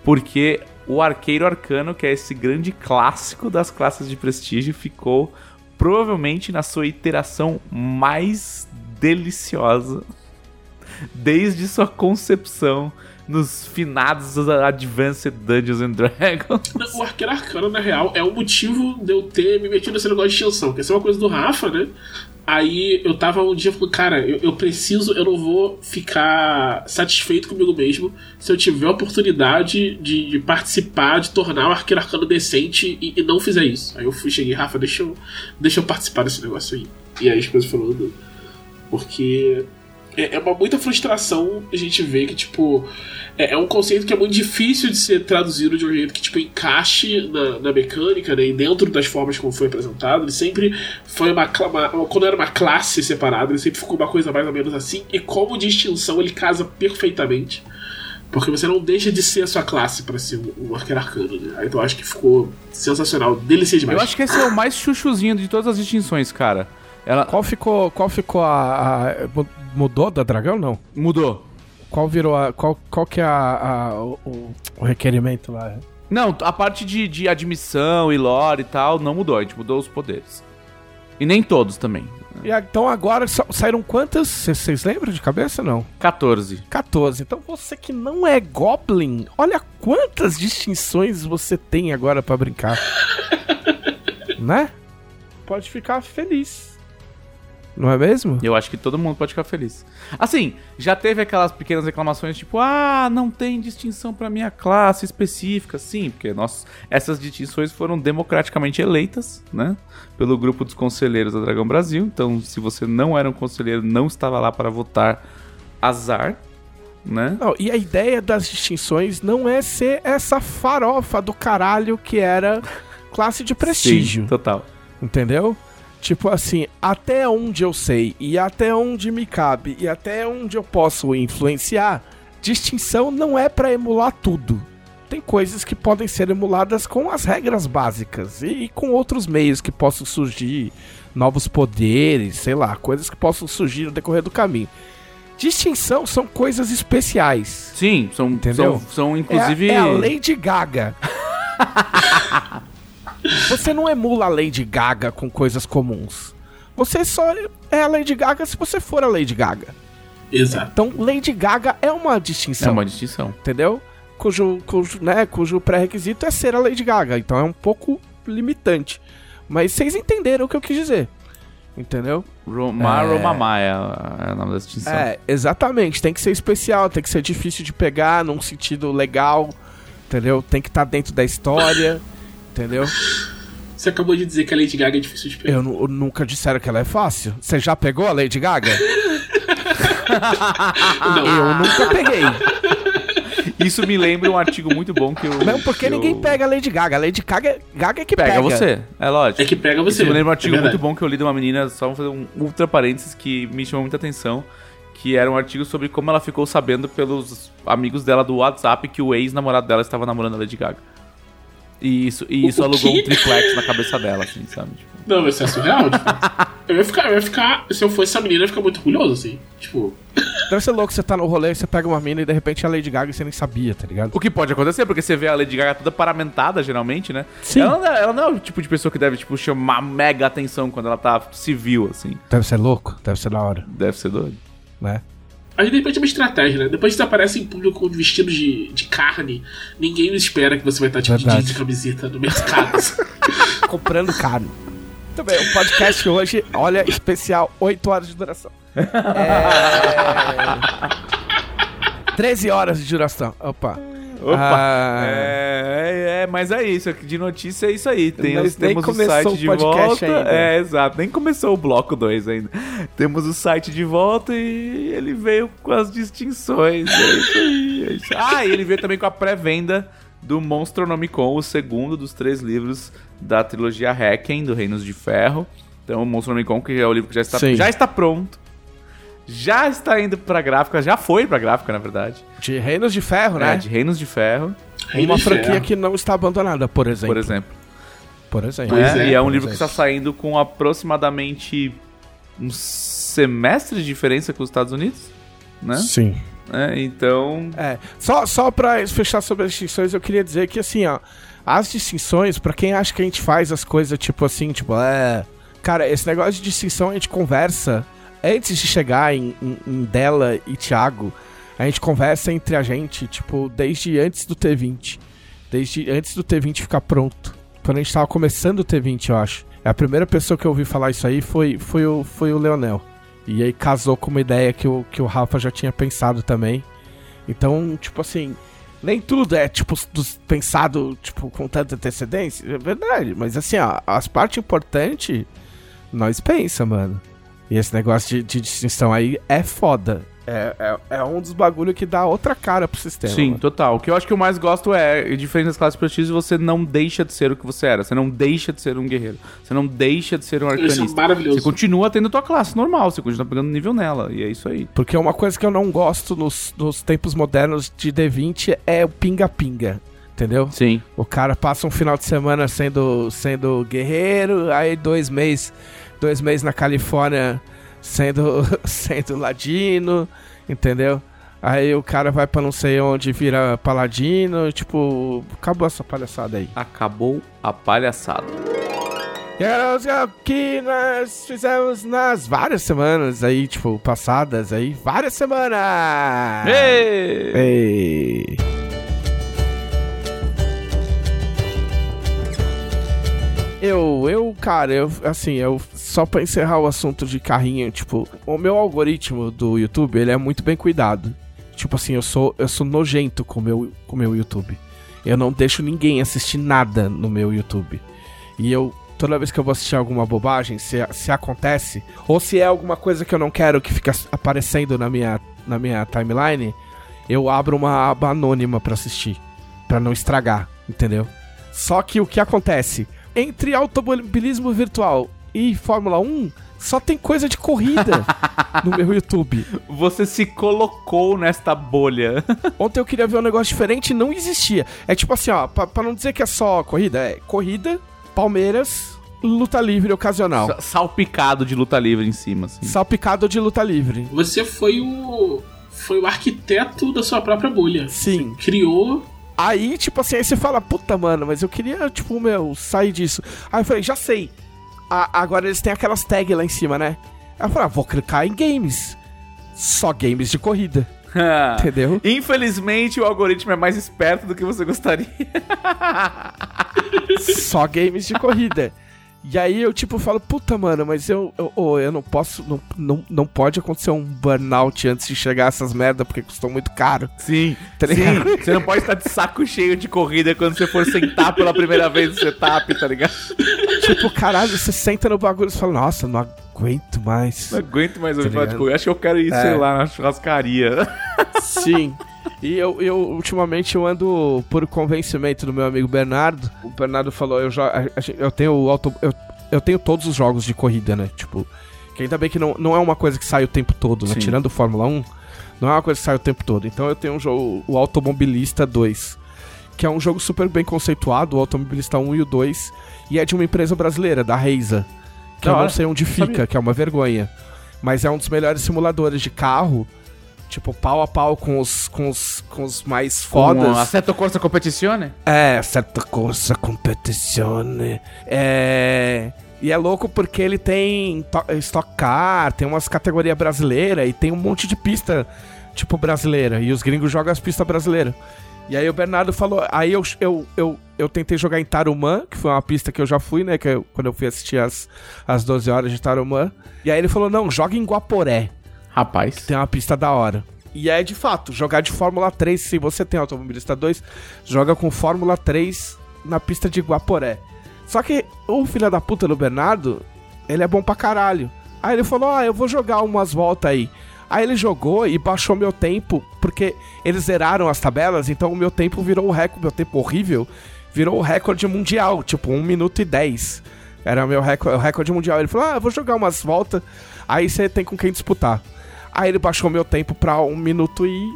Porque o Arqueiro Arcano, que é esse grande clássico das classes de prestígio, ficou provavelmente na sua iteração mais deliciosa desde sua concepção nos finados dos Advanced Dungeons and Dragons. O Arqueiro Arcano, na real, é o motivo de eu ter me metido nesse negócio de extensão. Que essa é uma coisa do Rafa, né? Aí eu tava um dia falando, cara, eu, eu, preciso, eu não vou ficar satisfeito comigo mesmo se eu tiver a oportunidade de, de participar, de tornar o arqueiro arcano decente e, e, não fizer isso. Aí eu fui, cheguei, Rafa, deixa eu, deixa eu participar desse negócio aí. E aí as coisas falando. Porque é, é uma muita frustração a gente ver que, tipo, é, é, um conceito que é muito difícil de ser traduzido de um jeito que, tipo, encaixe na, na mecânica, né? E dentro das formas como foi apresentado. Ele sempre foi uma, uma, Quando era uma classe separada, ele sempre ficou uma coisa mais ou menos assim. E como distinção, ele casa perfeitamente. Porque você não deixa de ser a sua classe para ser um, arqueiro arcano, né? Então eu acho que ficou sensacional, delicioso demais. Eu acho que esse é o mais chuchuzinho de todas as distinções, cara. Ela... Qual ficou, qual ficou a, a, Mudou da dragão, não? Mudou. Qual virou a. Qual, qual que é a, a o, o, requerimento lá? Não, a parte de, de admissão e lore e tal não mudou, a gente mudou os poderes. E nem todos também. E, então agora saíram quantas? Vocês lembram de cabeça não? 14. 14. Então você que não é Goblin, olha quantas distinções você tem agora para brincar. né? Pode ficar feliz. Não é mesmo? Eu acho que todo mundo pode ficar feliz. Assim, já teve aquelas pequenas reclamações tipo, ah, não tem distinção para minha classe específica. Sim, porque nós, essas distinções foram democraticamente eleitas, né? Pelo grupo dos conselheiros da Dragão Brasil. Então, se você não era um conselheiro, não estava lá para votar, azar. Né? Não, e a ideia das distinções não é ser essa farofa do caralho que era classe de prestígio. Sim, total. Entendeu? Tipo assim, até onde eu sei e até onde me cabe e até onde eu posso influenciar, distinção não é para emular tudo. Tem coisas que podem ser emuladas com as regras básicas e com outros meios que possam surgir, novos poderes, sei lá, coisas que possam surgir no decorrer do caminho. Distinção são coisas especiais. Sim, são, Entendeu? são, são inclusive. É, é a Lady Gaga. Você não emula a Lady Gaga com coisas comuns. Você só é a Lady Gaga se você for a Lady Gaga. Exato. Então, Lady Gaga é uma distinção. É uma distinção. Entendeu? Cujo, cujo, né, cujo pré-requisito é ser a Lady Gaga. Então é um pouco limitante. Mas vocês entenderam o que eu quis dizer. Entendeu? Romar é... Romamá é, é o nome da distinção. É, exatamente. Tem que ser especial, tem que ser difícil de pegar num sentido legal. Entendeu? Tem que estar tá dentro da história. Entendeu? Você acabou de dizer que a Lady Gaga é difícil de pegar. Eu, eu nunca disseram que ela é fácil. Você já pegou a Lady Gaga? eu nunca peguei. Isso me lembra um artigo muito bom que eu. Não, porque ninguém eu... pega a Lady Gaga. A Lady Gaga, Gaga é que pega. Pega você, é lógico. É que pega você. Isso me lembra um artigo é muito bom que eu li de uma menina, só vou fazer um ultra parênteses que me chamou muita atenção. Que era um artigo sobre como ela ficou sabendo pelos amigos dela do WhatsApp que o ex-namorado dela estava namorando a Lady Gaga. E isso, e isso alugou um triplex na cabeça dela, assim, sabe? Tipo... Não, isso é surreal, tipo. eu, ia ficar, eu ia ficar. Se eu fosse essa menina, eu ia ficar muito orgulhoso, assim. Tipo. Deve ser louco você tá no rolê, você pega uma mina e de repente é a Lady Gaga e você nem sabia, tá ligado? O que pode acontecer, porque você vê a Lady Gaga toda paramentada, geralmente, né? Sim. Ela não, é, ela não é o tipo de pessoa que deve, tipo, chamar mega atenção quando ela tá civil, assim. Deve ser louco, deve ser da hora. Deve ser doido. Né? Mas de repente é uma estratégia, né? Depois que você aparece em público vestido de, de carne, ninguém espera que você vai estar tipo, de, de camiseta no mercado. Comprando carne. Muito bem, o podcast hoje, olha, especial, 8 horas de duração. É... 13 horas de duração. Opa. Opa! Ah... É, é, mas é isso. De notícia é isso aí. Tem, os, temos o site de volta. Ainda. É, exato. Nem começou o bloco 2 ainda. Temos o site de volta e ele veio com as distinções. É isso aí. É isso. Ah, e ele veio também com a pré-venda do Monstronomicon, o segundo dos três livros da trilogia Hacken, do Reinos de Ferro. Então, o Monstronomicon, que é o livro que já está, já está pronto. Já está indo pra gráfica, já foi pra gráfica, na verdade. De Reinos de Ferro, né? É, de Reinos de Ferro, Uma franquia que não está abandonada, por exemplo. por exemplo. Por exemplo. É, é, e é um livro que está saindo com aproximadamente um semestre de diferença com os Estados Unidos, né? Sim. É, então, É, só, só pra fechar sobre as distinções, eu queria dizer que, assim, ó, as distinções, pra quem acha que a gente faz as coisas, tipo assim, tipo, é... Cara, esse negócio de distinção a gente conversa antes de chegar em, em, em e Thiago, a gente conversa entre a gente, tipo, desde antes do T20. Desde antes do T20 ficar pronto. Quando a gente tava começando o T20, eu acho. A primeira pessoa que eu ouvi falar isso aí foi, foi, o, foi o Leonel. E aí casou com uma ideia que o, que o Rafa já tinha pensado também. Então, tipo assim, nem tudo é, tipo, pensado, tipo, com tanta antecedência. É verdade, mas assim, ó, as partes importantes, nós pensa, mano. E esse negócio de, de distinção aí é foda. É, é, é um dos bagulho que dá outra cara pro sistema. sim, mano. total. O que eu acho que eu mais gosto é, diferente das classes prestígio, você não deixa de ser o que você era. Você não deixa de ser um guerreiro. Você não deixa de ser um Isso é arcanista. Você maravilhoso. continua tendo tua classe normal, você continua pegando nível nela. E é isso aí. Porque uma coisa que eu não gosto nos, nos tempos modernos de D20 é o pinga-pinga. Entendeu? Sim. O cara passa um final de semana sendo, sendo guerreiro, aí dois meses, dois meses na Califórnia sendo, sendo ladino, entendeu? Aí o cara vai pra não sei onde vira paladino, tipo, acabou essa palhaçada aí. Acabou a palhaçada. E era o que nós fizemos nas várias semanas aí, tipo, passadas aí, várias semanas! Ei! Ei. Eu, eu, cara, eu, assim, eu, só pra encerrar o assunto de carrinho, tipo, o meu algoritmo do YouTube, ele é muito bem cuidado. Tipo assim, eu sou, eu sou nojento com meu, com o meu YouTube. Eu não deixo ninguém assistir nada no meu YouTube. E eu, toda vez que eu vou assistir alguma bobagem, se, se acontece, ou se é alguma coisa que eu não quero que fica aparecendo na minha, na minha timeline, eu abro uma aba anônima pra assistir, Pra não estragar, entendeu? Só que o que acontece entre automobilismo virtual e Fórmula 1, só tem coisa de corrida no meu YouTube. Você se colocou nesta bolha. Ontem eu queria ver um negócio diferente e não existia. É tipo assim, ó, pra, pra não dizer que é só corrida, é corrida, Palmeiras, luta livre ocasional. Sa- Salpicado de luta livre em cima, assim. Salpicado de luta livre. Você foi o. Foi o arquiteto da sua própria bolha. Sim. Criou. Aí, tipo assim, aí você fala, puta, mano, mas eu queria, tipo, meu, sair disso. Aí eu falei, já sei. A- agora eles têm aquelas tags lá em cima, né? Aí eu falei, ah, vou clicar em games. Só games de corrida, entendeu? Infelizmente, o algoritmo é mais esperto do que você gostaria. Só games de corrida. E aí eu, tipo, falo, puta, mano, mas eu, eu, eu não posso, não, não, não pode acontecer um burnout antes de chegar a essas merda, porque custou muito caro. Sim, Tá ligado? sim. Você não pode estar de saco cheio de corrida quando você for sentar pela primeira vez no setup, tá ligado? tipo, caralho, você senta no bagulho e fala, nossa, não aguento mais. Não aguento mais ouvir Tá falar de corrida. Acho que eu quero ir, É. sei lá, na churrascaria. Sim. E eu, eu, ultimamente, eu ando por convencimento do meu amigo Bernardo. O Bernardo falou, eu já. Eu tenho o auto. Eu, eu tenho todos os jogos de corrida, né? Tipo. Que ainda bem que não, não é uma coisa que sai o tempo todo, né? Sim. Tirando o Fórmula 1, não é uma coisa que sai o tempo todo. Então eu tenho um jogo, o Automobilista 2. Que é um jogo super bem conceituado, o Automobilista 1 e o 2. E é de uma empresa brasileira, da Reisa. Que Da eu não hora. sei onde fica, que é uma vergonha. Mas é um dos melhores simuladores de carro. Tipo, pau a pau com os, com os, com os mais fodas. Com a Seto Corsa Competizione? É, certa coisa, competizione. É. E é louco porque ele tem to- Stock Car, tem umas categorias brasileiras e tem um monte de pista, tipo, brasileira. E os gringos jogam as pistas brasileiras. E aí o Bernardo falou. Aí eu, eu, eu, eu tentei jogar em Tarumã, que foi uma pista que eu já fui, né? Que eu- quando eu fui assistir as, as 12 horas de Tarumã. E aí ele falou: não, joga em Guaporé Rapaz. tem uma pista da hora. E é de fato, jogar de Fórmula 3, se você tem Automobilista 2, joga com Fórmula 3 na pista de Guaporé. Só que o filho da puta do Bernardo, ele é bom pra caralho. Aí ele falou: Ah, eu vou jogar umas voltas aí. Aí ele jogou e baixou meu tempo, porque eles zeraram as tabelas, então o meu tempo virou o recorde, meu tempo horrível, virou o recorde mundial, tipo 1 minuto e 10. Era meu recorde, recorde mundial. Ele falou: Ah, eu vou jogar umas voltas, aí você tem com quem disputar. Aí ele baixou meu tempo pra 1 minuto e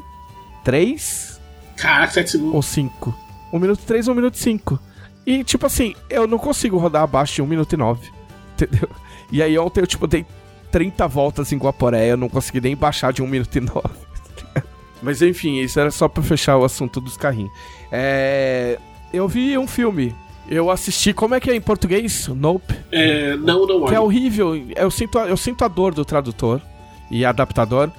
3 Caraca, 7 segundos. ou 5. 1 minuto e 3 ou 1 minuto e 5. E tipo assim, eu não consigo rodar abaixo de 1 minuto e 9. Entendeu? E aí ontem eu tipo dei 30 voltas em Guaporé, eu não consegui nem baixar de 1 minuto e 9. Mas enfim, isso era só pra fechar o assunto dos carrinhos. É... Eu vi um filme. Eu assisti, como é que é em português? Nope. É, não, não Que é horrível. Eu sinto, a- eu sinto a dor do tradutor e adaptador.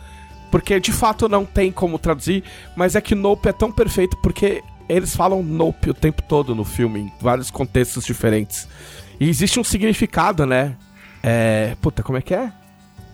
Porque de fato não tem como traduzir. Mas é que Nope é tão perfeito porque eles falam Nope o tempo todo no filme, em vários contextos diferentes. E existe um significado, né? É. Puta, como é que é?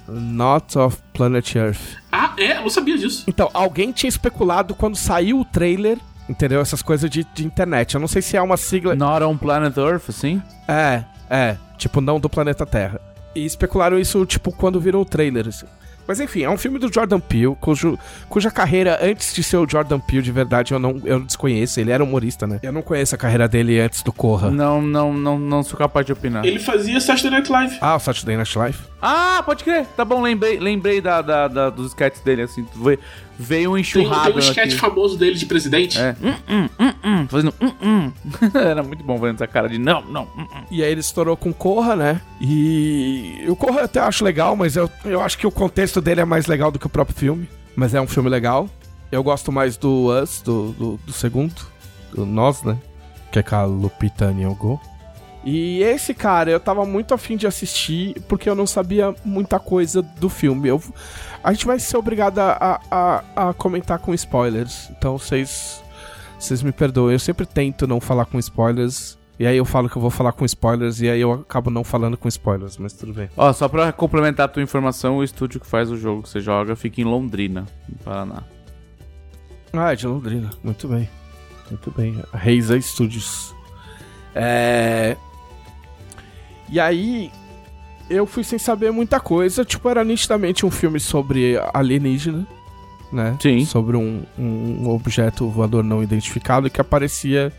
Not of Planet Earth. Ah, é? Eu sabia disso. Então, alguém tinha especulado quando saiu o trailer, entendeu? Essas coisas de, de internet. Eu não sei se é uma sigla. Not on Planet Earth, assim? É, é. Tipo, não do planeta Terra. E especularam isso, tipo, quando virou o trailer, assim. Mas enfim, é um filme do Jordan Peele, cujo, cuja carreira, antes de ser o Jordan Peele de verdade, eu não eu desconheço. Ele era humorista, né? Eu não conheço a carreira dele antes do Corra. Não, não, não, não sou capaz de opinar. Ele fazia Saturday Night Live. Ah, o Saturday Night Live? Ah, pode crer. Tá bom, lembrei, lembrei da, da, da- dos sketches dele, assim. Ve- Veio um Tem, enxurrado tem um sketch aqui. famoso dele de presidente. É. Hum, hum, hum, hum, fazendo hum, hum. Era muito bom vendo essa cara de não, não. hum, hum. E aí ele estourou com Corra, né? E o Corra eu até acho legal, mas eu, eu acho que o contexto dele é mais legal do que o próprio filme. Mas é um filme legal. Eu gosto mais do Us, do, do, do segundo. Do Nós, né? Que é com a Lupita Nyong'o. E esse, cara, eu tava muito afim de assistir porque eu não sabia muita coisa do filme. Eu, a gente vai ser obrigado a, a, a comentar com spoilers. Então vocês vocês me perdoem. Eu sempre tento não falar com spoilers. E aí eu falo que eu vou falar com spoilers e aí eu acabo não falando com spoilers, mas tudo bem. Ó, só pra complementar a tua informação, o estúdio que faz o jogo que você joga fica em Londrina, no Paraná. Ah, é de Londrina. Muito bem. Muito bem. Reisa Studios. É. E aí, eu fui sem saber muita coisa. Tipo, era nitidamente um filme sobre alienígena, né? Sim. Sobre um, um objeto voador não identificado que aparecia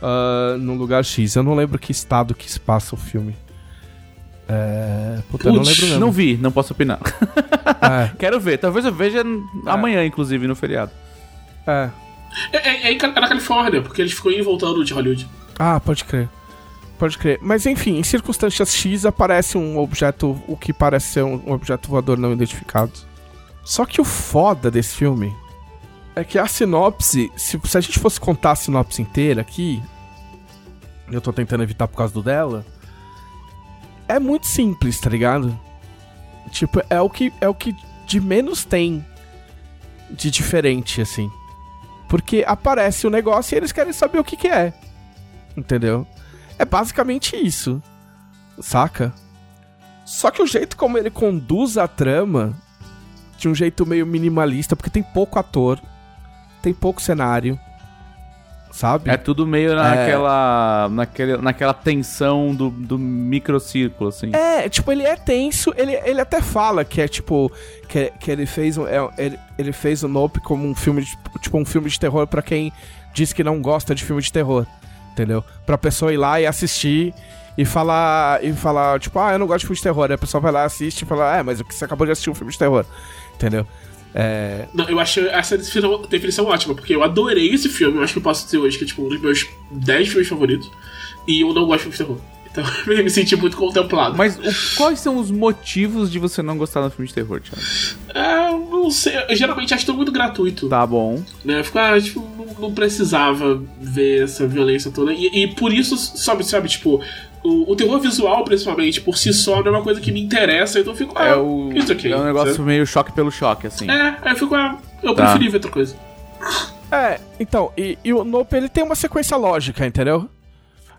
ah, num lugar X. Eu não lembro que estado que se passa o filme. É. Puta, eu não lembro mesmo. Não vi, não posso opinar. É, Quero ver, talvez eu veja amanhã, inclusive, no feriado. é. É, é, é é na Califórnia, porque eles ficam indo voltando de Hollywood. Ah, pode crer. Pode crer. Mas enfim, em circunstâncias X aparece um objeto, o que parece ser um objeto voador não identificado. Só que o foda desse filme é que a sinopse, se, se a gente fosse contar a sinopse inteira aqui, eu tô tentando evitar por causa do dela, é muito simples, tá ligado? Tipo, é o que é o que de menos tem de diferente assim. Porque aparece o negócio e eles querem saber o que que é. Entendeu? É basicamente isso. Saca? Só que o jeito como ele conduz a trama, de um jeito meio minimalista, porque tem pouco ator, tem pouco cenário, sabe? É tudo meio naquela, naquele, naquela tensão do, do microcírculo, assim. É, tipo, ele é tenso, ele, ele até fala que é tipo. Que, que ele fez um. é, ele, ele fez o Nope como um filme de. Tipo, um filme de terror pra quem diz que não gosta de filme de terror. Entendeu? Pra pessoa ir lá e assistir e falar. E falar, tipo, ah, eu não gosto de filme de terror. Aí a pessoa vai lá, assiste e fala, é, mas o que você acabou de assistir um filme de terror. Entendeu? É. Não, eu achei essa definição, definição ótima, porque eu adorei esse filme. Eu acho que eu posso dizer hoje que é tipo um dos meus 10 filmes favoritos. E eu não gosto de filme de terror. Então eu me senti muito contemplado. Mas o- quais são os motivos de você não gostar do filme de terror, Thiago? É, eu não sei. Eu geralmente acho tudo muito gratuito. Tá bom. Né? Eu fico, ah, tipo, não, precisava ver essa violência toda. E, e por isso, sabe, sabe, tipo, o, o terror visual, principalmente, por si só, não é uma coisa que me interessa. Então eu fico, ah, É, o, isso aqui. é um negócio meio choque pelo choque, assim. É, aí eu fico, ah, eu Tá. preferi ver outra coisa. É, então, e, e o Nope ele tem uma sequência lógica, entendeu?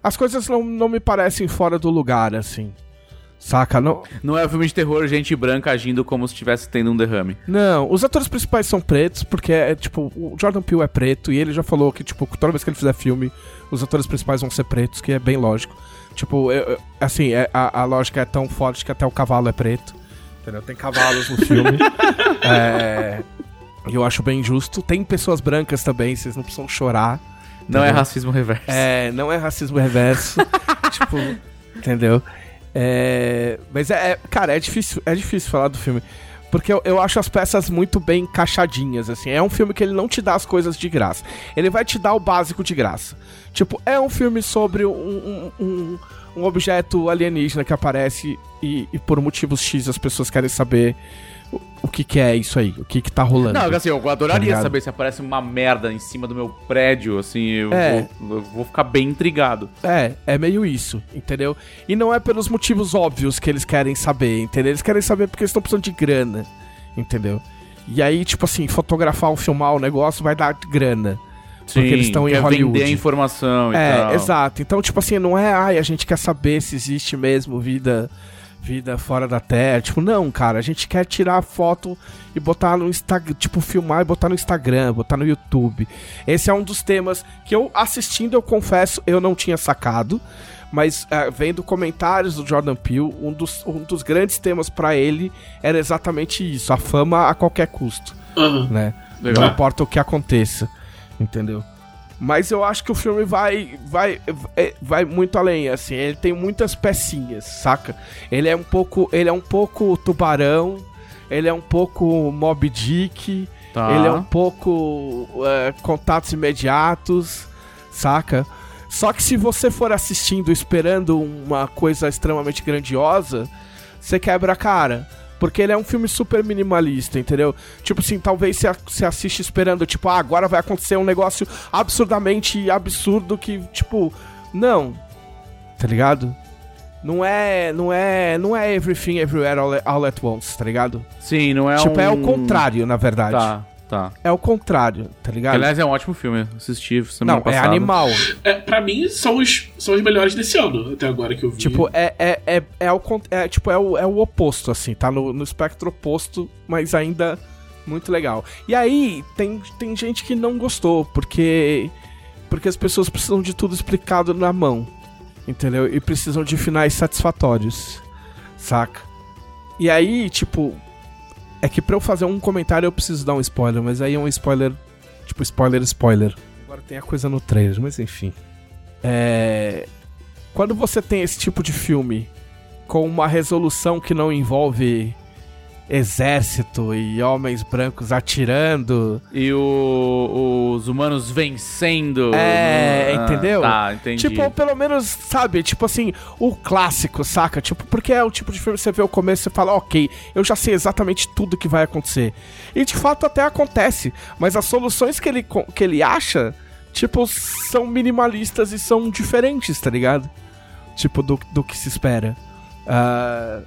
As coisas não, não me parecem fora do lugar, assim. Saca? Não, Não é um filme de terror, gente branca agindo como se estivesse tendo um derrame. Não, os atores principais são pretos, porque é tipo, o Jordan Peele é preto e ele já falou que, tipo, toda vez que ele fizer filme, os atores principais vão ser pretos, que é bem lógico. Tipo, eu- eu- assim, é- a, a lógica é tão forte que até o cavalo é preto. Entendeu? Tem cavalos no filme. é. E eu acho bem justo. Tem pessoas brancas também, vocês não precisam chorar. Não é Entendeu? racismo reverso. É, não é racismo reverso. tipo, entendeu? É, mas é, é- cara, é difícil, é difícil falar do filme. Porque eu, eu acho as peças muito bem encaixadinhas, assim. É um filme que ele não te dá as coisas de graça. Ele vai te dar o básico de graça. Tipo, é um filme sobre um, um, um, um objeto alienígena que aparece e, e por motivos X as pessoas querem saber o que, que é isso aí, o que, que tá rolando. Não, assim, eu adoraria tá saber se aparece uma merda em cima do meu prédio, assim, eu, é. vou, eu vou ficar bem intrigado. É, é meio isso, entendeu? E não é pelos motivos óbvios que eles querem saber, entendeu? Eles querem saber porque eles estão precisando de grana, entendeu? E aí, tipo assim, fotografar ou filmar o negócio vai dar grana. Sim, porque eles estão em Hollywood. vender a informação e é, tal. exato. Então, tipo assim, não é, ai, a gente quer saber se existe mesmo vida vida fora da Terra. Tipo, não, cara, a gente quer tirar a foto e botar no Instagram, tipo, filmar e botar no Instagram, botar no YouTube. Esse é um dos temas que eu assistindo, eu confesso, eu não tinha sacado. Mas é, vendo comentários do Jordan Peele, um dos, um dos grandes temas para ele era exatamente isso: a fama a qualquer custo. Uhum. Né? Não importa o que aconteça. Entendeu? Mas eu acho que o filme vai, vai, é, vai muito além, assim. Ele tem muitas pecinhas, saca? Ele é um pouco, ele é um pouco tubarão, ele é um pouco Mob Dick, tá. ele é um pouco é, contatos imediatos, saca? Só que se você for assistindo esperando uma coisa extremamente grandiosa, você quebra a cara. Porque ele é um filme super minimalista, entendeu? Tipo assim, talvez você assiste esperando, tipo, ah, agora vai acontecer um negócio absurdamente absurdo que, tipo, não. Tá ligado? Não é, não é, não é everything everywhere all, all at once, tá ligado? Sim, não é Tipo, um... é o contrário, na verdade. Tá. Tá. É o contrário, tá ligado? Que, aliás, é um ótimo filme. Assisti semana Não, passada. é animal. É, pra mim, são os, são os melhores desse ano, até agora que eu vi. Tipo, é, é, é, é, o, é, tipo, é, o, é o oposto, assim. Tá no, no espectro oposto, mas ainda muito legal. E aí, tem, tem gente que não gostou, porque... Porque as pessoas precisam de tudo explicado na mão. Entendeu? E precisam de finais satisfatórios. Saca? E aí, tipo, é que pra eu fazer um comentário eu preciso dar um spoiler, mas aí é um spoiler. Tipo, spoiler, spoiler. Agora tem a coisa no trailer, mas enfim. É. Quando você tem esse tipo de filme com uma resolução que não envolve exército e homens brancos atirando. E o, os humanos vencendo. É. Ah, entendeu? Tá, entendi. Tipo, pelo menos, sabe, tipo assim, o clássico, saca? Tipo, porque é o tipo de filme que você vê o começo e fala, ok, eu já sei exatamente tudo que vai acontecer. E de fato até acontece, mas as soluções que ele, que ele acha, tipo, são minimalistas e são diferentes, tá ligado? Tipo, do, do que se espera. Uh,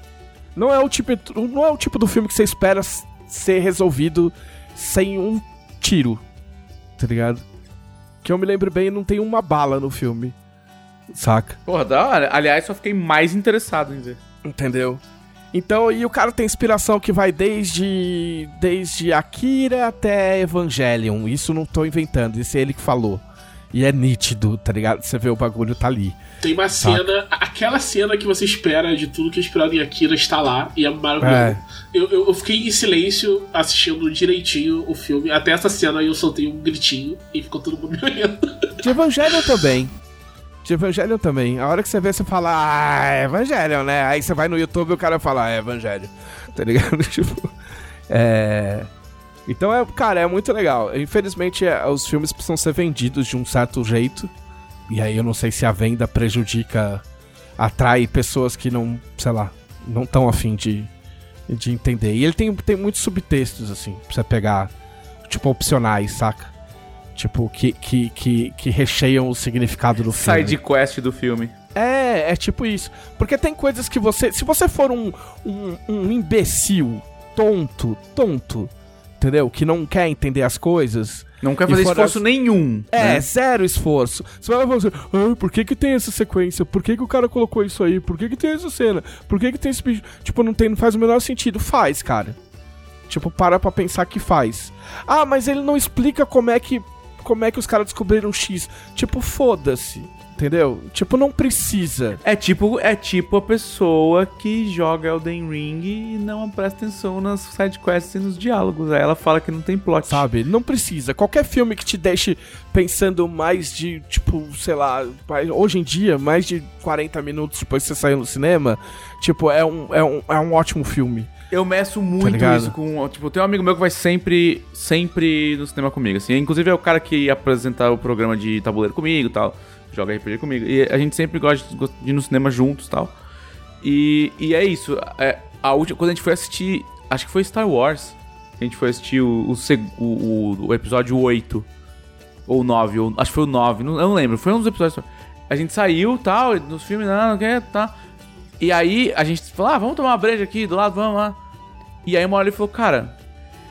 não é o tipo, não é o tipo do filme que você espera ser resolvido sem um tiro. Tá ligado? Que eu me lembro bem, não tem uma bala no filme. Saca? Porra, da Aliás, só fiquei mais interessado em ver. Entendeu? Então, e o cara tem inspiração que vai desde desde Akira até Evangelion. Isso não tô inventando, isso é ele que falou. E é nítido, tá ligado? Você vê o bagulho tá ali. Tem uma cena, aquela cena que você espera de tudo que é esperado em Akira está lá e é maravilhoso. É. Eu, eu, eu, fiquei em silêncio assistindo direitinho o filme. Até essa cena aí eu soltei um gritinho e ficou todo mundo me olhando. De Evangelho também. De Evangelho também. A hora que você vê, você fala, ah, é Evangelho, né? Aí você vai no YouTube e o cara fala, ah, é Evangelho. Tá ligado? tipo. É. Então, é, cara, é muito legal. Infelizmente, é, os filmes precisam ser vendidos de um certo jeito. E aí eu não sei se a venda prejudica, atrai pessoas que não, sei lá, não estão afim de, de entender. E ele tem, tem muitos subtextos, assim, pra você pegar, tipo, opcionais, saca? Tipo, que, que, que, que recheiam o significado do filme. Side quest do filme. É, é tipo isso. Porque tem coisas que você. Se você for um, um, um imbecil, tonto, tonto, entendeu? Que não quer entender as coisas. Não quer fazer esforço nenhum. É, né? zero esforço. Você vai falar assim, ah, por que que tem essa sequência? Por que que o cara colocou isso aí? Por que que tem essa cena? Por que que tem esse bicho? Tipo, não, tem, não faz o menor sentido. Faz, cara. Tipo, para pra pensar que faz. Ah, mas ele não explica como é que como é que os caras descobriram X. Tipo, foda-se. Entendeu? Tipo, não precisa. É tipo, é tipo a pessoa que joga Elden Ring e não presta atenção nas sidequests e nos diálogos. Aí ela fala que não tem plot. Sabe? Não precisa. Qualquer filme que te deixe pensando mais de, tipo, sei lá, hoje em dia, mais de 40 minutos depois que você saiu no cinema, tipo, é um, é um, é um ótimo filme. Eu meço muito ligado? isso com. Tipo, tem um amigo meu que vai sempre, sempre no cinema comigo, assim. Inclusive é o cara que ia apresentar o programa de tabuleiro comigo e tal. Joga RPG comigo. E a gente sempre gosta de, ir no cinema juntos e tal. E, e é isso. É, a última, quando a gente foi assistir. Acho que foi Star Wars. A gente foi assistir o, o, o, o- episódio 8. Ou 9. Ou, acho que foi o 9. Não, eu não lembro. Foi um dos episódios. A gente saiu tal. Nos filmes, não, não quer, tá. E aí a gente falou, ah, vamos tomar uma breja aqui do lado, vamos lá. E aí uma hora ele falou, cara,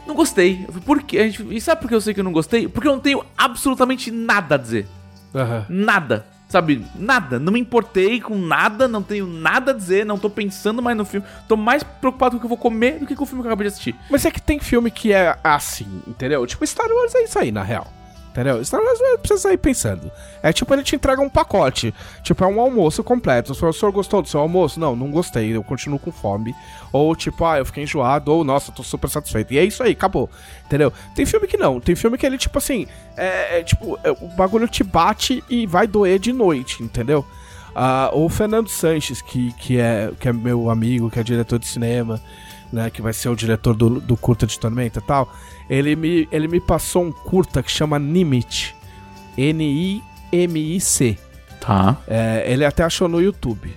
não gostei. Por quê? A gente, e sabe por que eu sei que eu não gostei? Porque eu não tenho absolutamente nada a dizer. Aham. Nada. Sabe? Nada. Não me importei com nada, não tenho nada a dizer, não tô pensando mais no filme. Tô mais preocupado com o que eu vou comer do que com o filme que eu acabei de assistir. Mas é que tem filme que é assim, entendeu? Tipo, Star Wars é isso aí, na real. Entendeu? Star Wars não precisa sair pensando. É tipo, ele te entrega um pacote. Tipo, é um almoço completo. O senhor gostou do seu almoço? Não, não gostei, eu continuo com fome. Ou tipo, ah, eu fiquei enjoado, ou nossa, tô super satisfeito. E é isso aí, acabou. Entendeu? Tem filme que não. Tem filme que ele, tipo assim, é, é, tipo, é, o bagulho te bate e vai doer de noite, entendeu? Ah, o Fernando Sanches, que, que, é, que é meu amigo, que é diretor de cinema, né, que vai ser o diretor do, do curta de Tormenta e tal, ele me, ele me passou um curta que chama Nimit. N-I-M-I-C. Tá. É, ele até achou no YouTube.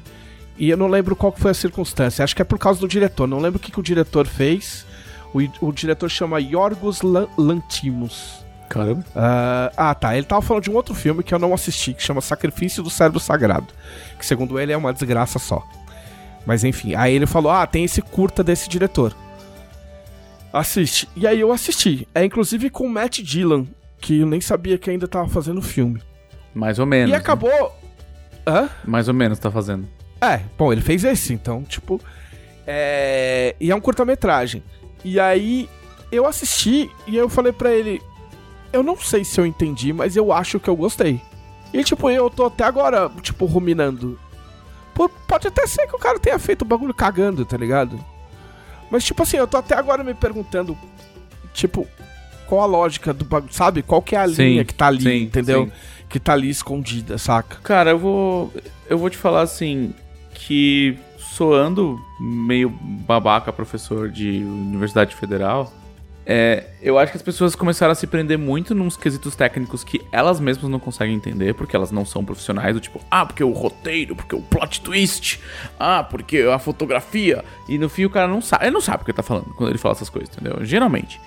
E eu não lembro qual foi a circunstância. Acho que é por causa do diretor. Não lembro o que, que o diretor fez. O, o diretor chama Yorgos Lan- Lantimos. Caramba. Ah, ah, tá. Ele tava falando de um outro filme que eu não assisti, que chama Sacrifício do Cérebro Sagrado. Que segundo ele é uma desgraça só. Mas enfim, aí ele falou: Ah, tem esse curta desse diretor. Assiste. E aí eu assisti. É inclusive com o Matt Dillon, que eu nem sabia que ainda tava fazendo o filme. Mais ou menos. e né? acabou. Hã? Mais ou menos tá fazendo. É, bom, ele fez esse, então, tipo. É. E é um curta-metragem. E aí eu assisti e eu falei pra ele: Eu não sei se eu entendi, mas eu acho que eu gostei. E tipo, eu tô até agora, tipo, ruminando. Pô, pode até ser que o cara tenha feito o bagulho cagando, tá ligado? Mas, tipo assim, eu tô até agora me perguntando, tipo, qual a lógica do bagulho, sabe? Qual que é a Sim, linha que tá ali, sim, entendeu? sim. Que tá ali escondida, saca? Cara, eu vou. Eu vou te falar assim. Que soando meio babaca professor de Universidade Federal. É, eu acho que as pessoas começaram a se prender muito nos quesitos técnicos que elas mesmas não conseguem entender, porque elas não são profissionais, do tipo, ah, porque o roteiro, porque o plot twist, ah, porque a fotografia. E no fim o cara não sabe. Ele não sabe o que ele tá falando quando ele fala essas coisas, entendeu? Geralmente.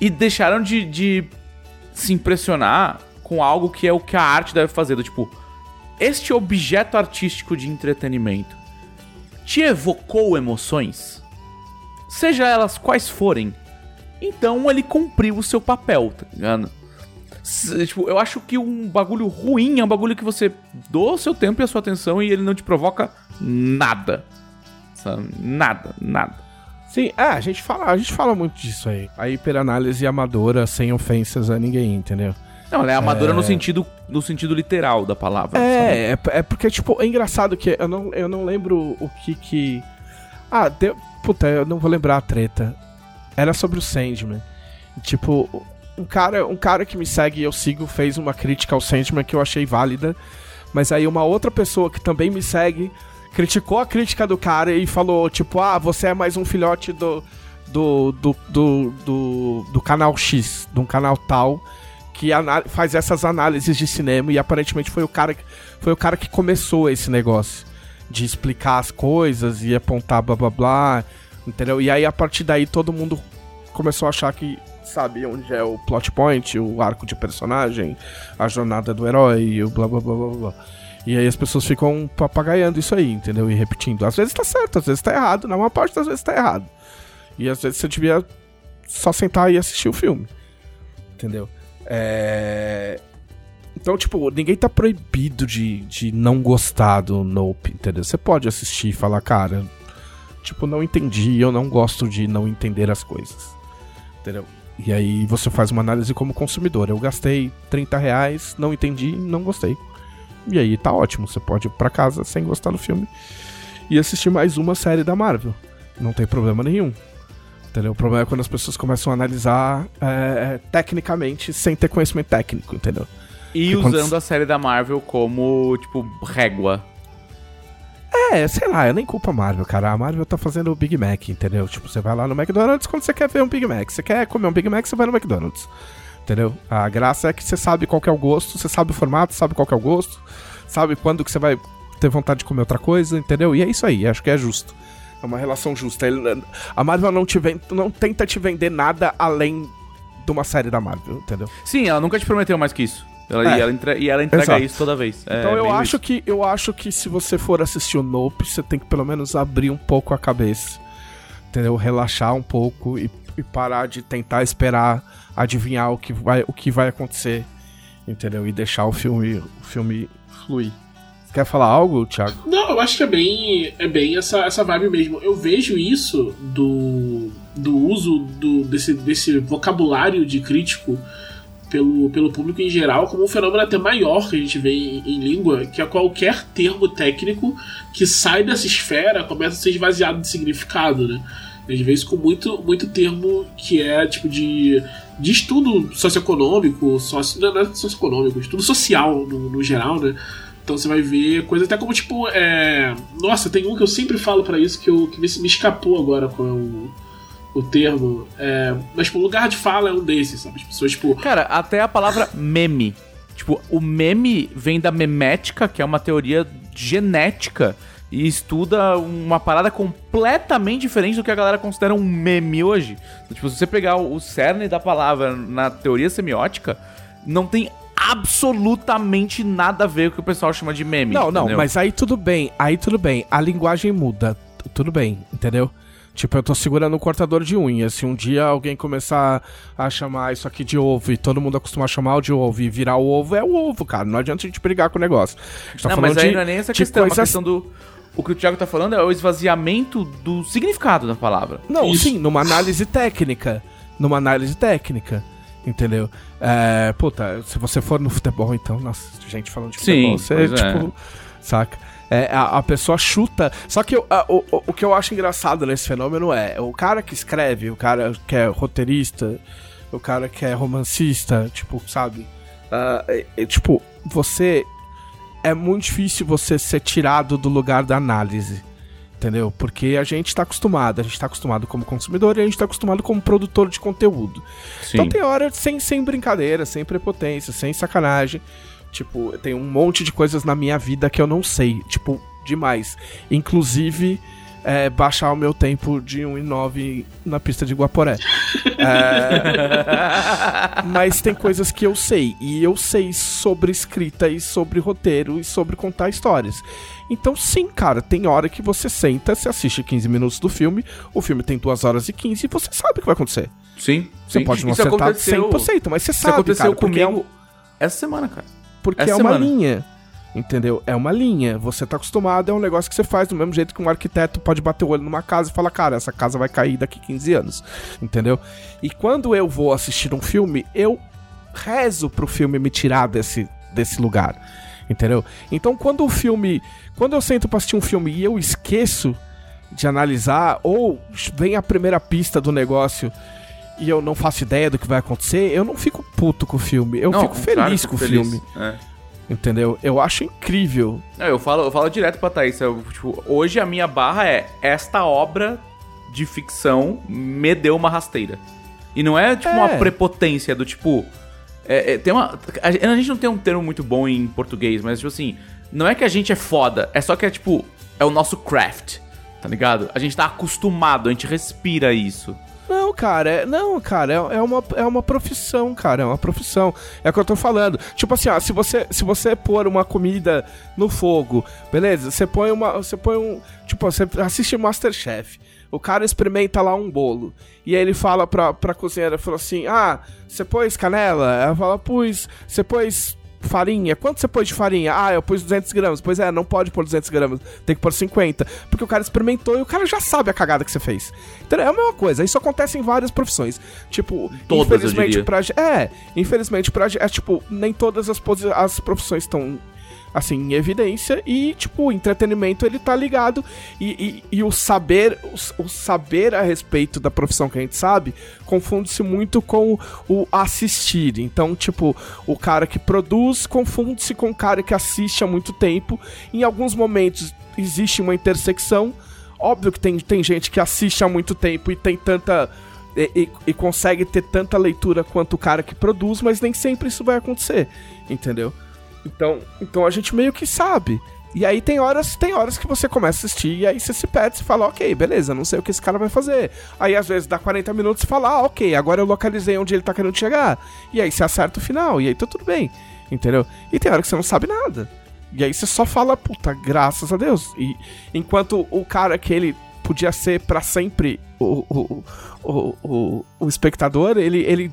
E deixaram de, de se impressionar com algo que é o que a arte deve fazer, do tipo, este objeto artístico de entretenimento te evocou emoções? Seja elas quais forem, então ele cumpriu o seu papel, tá ligado? Tipo, eu acho que um bagulho ruim é um bagulho que você doa o seu tempo e a sua atenção e ele não te provoca nada. Sabe? Nada, nada. Sim, é, a gente fala, a gente fala muito disso aí. A hiperanálise amadora, sem ofensas a ninguém, entendeu? Não, ela é amadora no, sentido, no sentido literal da palavra. É, é, é porque, tipo, é engraçado que eu não, eu não lembro o que que. Ah, deu. Puta, eu não vou lembrar a treta. Era sobre o Sandman. Tipo, um cara, um cara que me segue e eu sigo fez uma crítica ao Sandman que eu achei válida. Mas aí uma outra pessoa que também me segue criticou a crítica do cara e falou, tipo, ah, você é mais um filhote do. Do, do, do, do, do canal X, de um canal tal, que faz essas análises de cinema e aparentemente foi o cara que, foi o cara que começou esse negócio de explicar as coisas e apontar blá blá blá, entendeu? E aí a partir daí todo mundo começou a achar que sabe onde é o plot point, o arco de personagem, a jornada do herói, o blá blá blá blá blá. E aí as pessoas ficam papagaiando isso aí, entendeu? E repetindo. Às vezes tá certo, às vezes tá errado, na maior parte das vezes tá errado. E às vezes você devia só sentar e assistir o filme. Entendeu? É... Então, tipo, ninguém tá proibido de, de não gostar do Nope, entendeu? Você pode assistir e falar, cara, tipo, não entendi, eu não gosto de não entender as coisas. Entendeu? E aí você faz uma análise como consumidor. Eu gastei 30 reais, não entendi, não gostei. E aí tá ótimo, você pode ir pra casa sem gostar do filme e assistir mais uma série da Marvel. Não tem problema nenhum. Entendeu? O problema é quando as pessoas começam a analisar é, tecnicamente sem ter conhecimento técnico, entendeu? E Que quando- usando a série da Marvel como, tipo, régua. É, sei lá, eu nem culpo a Marvel, cara. A Marvel tá fazendo o Big Mac, entendeu? Tipo, você vai lá no McDonald's quando você quer ver um Big Mac. Você quer comer um Big Mac, você vai no McDonald's. Entendeu? A graça é que você sabe qual é o gosto, você sabe o formato, sabe qual é o gosto, sabe quando que você vai ter vontade de comer outra coisa, entendeu? E é isso aí, acho que é justo. É uma relação justa. A Marvel não, te vende, não tenta te vender nada além de uma série da Marvel, entendeu? Sim, ela nunca te prometeu mais que isso. Ela, é. e, ela entre, e ela entrega Exato. isso toda vez. É, então eu acho, que, eu acho que se você for assistir o Nope, você tem que pelo menos abrir um pouco a cabeça. Entendeu? Relaxar um pouco e, e parar de tentar esperar adivinhar o que vai, o que vai acontecer. Entendeu? E deixar o filme, o filme fluir. Quer falar algo, Thiago? Não, eu acho que é bem, é bem essa, essa vibe mesmo. Eu vejo isso do, do uso do, desse, desse vocabulário de crítico pelo, pelo público em geral como um fenômeno até maior que a gente vê em, em, língua, que é qualquer termo técnico que sai dessa esfera começa a ser esvaziado de significado, né? A gente vê isso com muito, muito termo que é tipo de, de estudo socioeconômico, socio, não, é socioeconômico, estudo social no, no geral, né? Então você vai ver coisas até como tipo. É... Nossa, tem um que eu sempre falo para isso que, eu, que me, me escapou agora com o o termo. É, mas, tipo, o lugar de fala é um desses, sabe? As pessoas, tipo. Cara, até a palavra meme. Tipo, o meme vem da memética, que é uma teoria genética e estuda uma parada completamente diferente do que a galera considera um meme hoje. Tipo, se você pegar o cerne da palavra na teoria semiótica, não tem absolutamente nada a ver com o que o pessoal chama de meme. Não, não, mas aí tudo bem, aí tudo bem. A linguagem muda, tudo bem, entendeu? Tipo, eu tô segurando um cortador de unhas. Se um dia alguém começar a chamar isso aqui de ovo e todo mundo acostumar a chamar o de ovo e virar o ovo, é o ovo, cara. Não adianta a gente brigar com o negócio. Tá não, mas aí de, não é nem essa questão. Coisas... É uma questão do... O que o Thiago tá falando é o esvaziamento do significado da palavra. Não, isso. sim, numa análise técnica. Numa análise técnica. Entendeu? É, puta, se você for no futebol, então, nossa, gente falando de futebol, sim, você, é. tipo, é. saca? É, a, a, pessoa chuta. Só que a, o, o que eu acho engraçado nesse fenômeno é o cara que escreve, o cara que é roteirista, o cara que é romancista, tipo, sabe? Uh, é, tipo, você. É muito difícil você ser tirado do lugar da análise. Entendeu? Porque a gente tá acostumado, a gente tá acostumado como consumidor e a gente tá acostumado como produtor de conteúdo. Sim. Então tem hora sem, sem brincadeira, sem prepotência, sem sacanagem. Tipo, tem um monte de coisas na minha vida que eu não sei. Tipo, demais. Inclusive, é, baixar o meu tempo de 1,9 na pista de Guaporé. é... Mas tem coisas que eu sei. E eu sei sobre escrita e sobre roteiro e sobre contar histórias. Então, sim, cara, tem hora que você senta, você assiste 15 minutos do filme, o filme tem 2 horas e 15 e você sabe o que vai acontecer. Sim. Você sim. pode não Isso acertar aconteceu... 100%, mas você sabe, Isso aconteceu cara, comigo é essa semana, cara. Porque Essa é uma semana. linha. Entendeu? É uma linha. Você tá acostumado, é um negócio que você faz do mesmo jeito que um arquiteto pode bater o olho numa casa e falar, cara, essa casa vai cair daqui 15 anos. Entendeu? E quando eu vou assistir um filme, eu rezo pro filme me tirar desse, desse lugar. Entendeu? Então quando o filme. Quando eu sento pra assistir um filme e eu esqueço de analisar, ou vem a primeira pista do negócio e eu não faço ideia do que vai acontecer, eu não fico puto com o filme. Eu não, fico feliz com o filme. É. Entendeu? Eu acho incrível. Não, eu falo, eu falo direto pra Thaís. Eu, tipo, hoje a minha barra é esta obra de ficção me deu uma rasteira. E não é tipo é. uma prepotência do tipo. É, é, tem uma, a gente não tem um termo muito bom em português, mas tipo assim, não é que a gente é foda, é só que é tipo, é o nosso craft, tá ligado? A gente tá acostumado, a gente respira isso. Não, cara, é, não, cara, é, é, uma, é uma profissão, cara, é uma profissão. É o que eu tô falando. Tipo assim, ó, se você, se você pôr uma comida no fogo, beleza? Você põe uma. Você põe um. Tipo, você assiste Masterchef. O cara experimenta lá um bolo. E aí ele fala pra, pra cozinheira, falou assim: Ah, você pôs canela? Ela fala, pus. Você pôs farinha. Quanto você pôs de farinha? Ah, eu pus 200 gramas. Pois é, não pode pôr 200 gramas. Tem que pôr 50. Porque o cara experimentou e o cara já sabe a cagada que você fez. Então é a mesma coisa. Isso acontece em várias profissões. Tipo, todas, infelizmente pra É, infelizmente pra É tipo, nem todas as, as profissões estão assim, em evidência e, tipo, o entretenimento ele tá ligado e, e, e o saber, o, o, saber a respeito da profissão que a gente sabe, confunde-se muito com o assistir. Então, tipo, o cara que produz confunde-se com o cara que assiste há muito tempo. Em alguns momentos existe uma intersecção. Óbvio que tem, tem gente que assiste há muito tempo e tem tanta. E, e, e, consegue ter tanta leitura quanto o cara que produz, mas nem sempre isso vai acontecer, entendeu? Então, então a gente meio que sabe. E aí tem horas, tem horas que você começa a assistir e aí você se perde e fala, ok, beleza, não sei o que esse cara vai fazer. Aí às vezes dá 40 minutos e fala, ah, ok, agora eu localizei onde ele tá querendo chegar. E aí você acerta o final, e aí tá tudo bem. Entendeu? E tem hora que você não sabe nada. E aí você só fala, puta, graças a Deus. E enquanto o cara que ele podia ser para sempre o, o, o, o, o espectador, ele, ele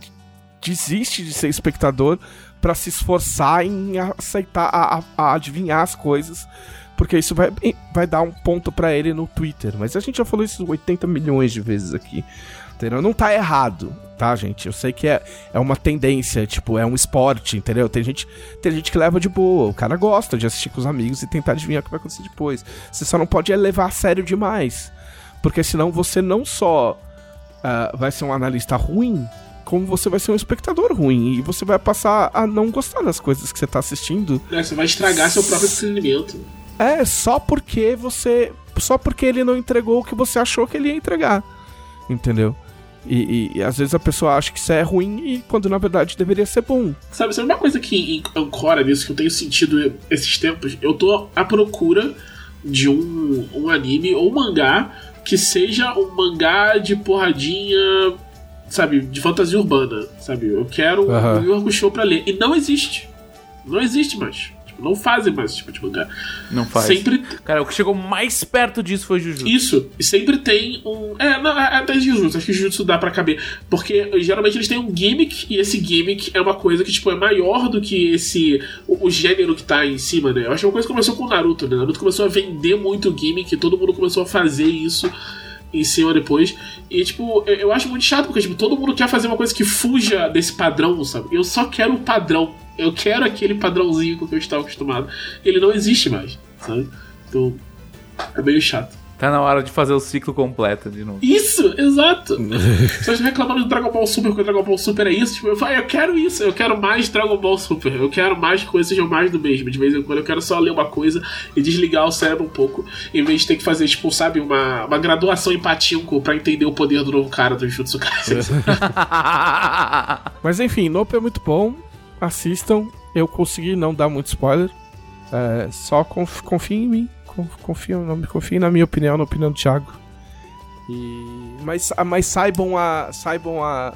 desiste de ser espectador para se esforçar em aceitar, a, a, adivinhar as coisas, porque isso vai, vai dar um ponto para ele no Twitter. Mas a gente já falou isso 80 milhões de vezes aqui. Entendeu? Não tá errado, tá, gente? Eu sei que é, é uma tendência, tipo, é um esporte, entendeu? Tem gente, tem gente que leva de boa, o cara gosta de assistir com os amigos e tentar adivinhar o que vai acontecer depois. Você só não pode levar a sério demais, porque senão você não só uh, vai ser um analista ruim, como você vai ser um espectador ruim e você vai passar a não gostar das coisas que você tá assistindo. É, você vai estragar seu próprio entretenimento. É, só porque você. Só porque ele não entregou o que você achou que ele ia entregar. Entendeu? E, e, e, às vezes a pessoa acha que isso é ruim e quando na verdade deveria ser bom. Sabe, sabe uma coisa que ancora nisso que eu tenho sentido esses tempos? Eu tô à procura de um, um anime ou mangá que seja um mangá de porradinha sabe, de fantasia urbana, sabe? Eu quero uhum. um Yu Hakusho pra ler. E não existe. Não existe mais. Tipo, não fazem mais esse tipo de mangá. Não faz. Sempre... Cara, o que chegou mais perto disso foi Jujutsu. Isso. E sempre tem um... É, não, é até Jujutsu. Acho que Jujutsu dá pra caber. Porque geralmente eles têm um gimmick e esse gimmick é uma coisa que, tipo, é maior do que esse... O, o gênero que tá em cima, né? Eu acho que uma coisa que começou com o Naruto, né? Naruto começou a vender muito gimmick e todo mundo começou a fazer isso em cima depois. E, tipo, eu, eu, acho muito chato, porque, tipo, todo mundo quer fazer uma coisa que fuja desse padrão, sabe? Eu só quero o padrão. Eu quero aquele padrãozinho com que eu estava acostumado. Ele não existe mais, sabe? Então, é meio chato. Tá na hora de fazer o ciclo completo de novo. Isso, exato. Vocês reclamando do Dragon Ball Super, porque o Dragon Ball Super é isso. Tipo, eu falo, eu quero isso, eu quero mais Dragon Ball Super. Eu quero mais que coisas sejam mais do mesmo. De vez em quando eu quero só ler uma coisa e desligar o cérebro um pouco, em vez de ter que fazer, tipo, sabe, uma, uma graduação em patinco pra entender o poder do novo cara do Jutsu Kaisen. Mas enfim, Nope é muito bom. Assistam. Eu consegui não dar muito spoiler. É, só conf, confiem em mim confio, não me confiem na minha opinião, na opinião do Thiago. E, mas, mas saibam a. Saibam a.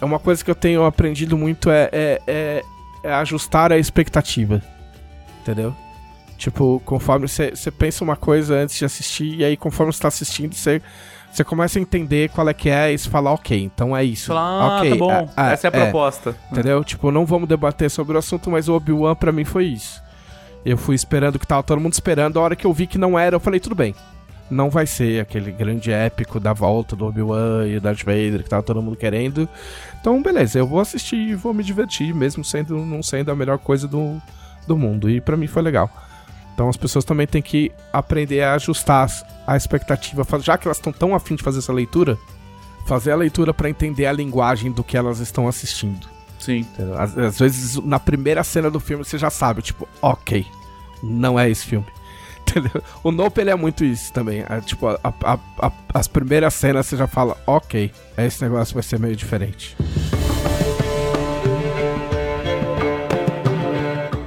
É uma coisa que eu tenho aprendido muito é, é, é, é ajustar a expectativa. Entendeu? Tipo, conforme você pensa uma coisa antes de assistir, e aí conforme você tá assistindo, você. Você começa a entender qual é que é e você fala, ok, então é isso. Fala, ah, ok, tá bom. É, é Essa é a é, proposta. Entendeu? Tipo, não vamos debater sobre o assunto, mas o Obi-Wan pra mim foi isso. Eu fui esperando que tava todo mundo esperando. A hora que eu vi que não era, eu falei, tudo bem. Não vai ser aquele grande épico da volta do Obi-Wan e Darth Vader que tava todo mundo querendo. Então, beleza, eu vou assistir e vou me divertir, mesmo sendo não sendo a melhor coisa do, do mundo. E para mim foi legal. Então as pessoas também têm que aprender a ajustar a expectativa. Já que elas estão tão afim de fazer essa leitura, fazer a leitura para entender a linguagem do que elas estão assistindo. Sim. Às, às, vezes, na primeira cena do filme, você já sabe, tipo, ok, não é esse filme. Entendeu? O Nope, ele é muito isso também. É, tipo, a, a, a, as primeiras cenas você já fala, ok, esse negócio vai ser meio diferente.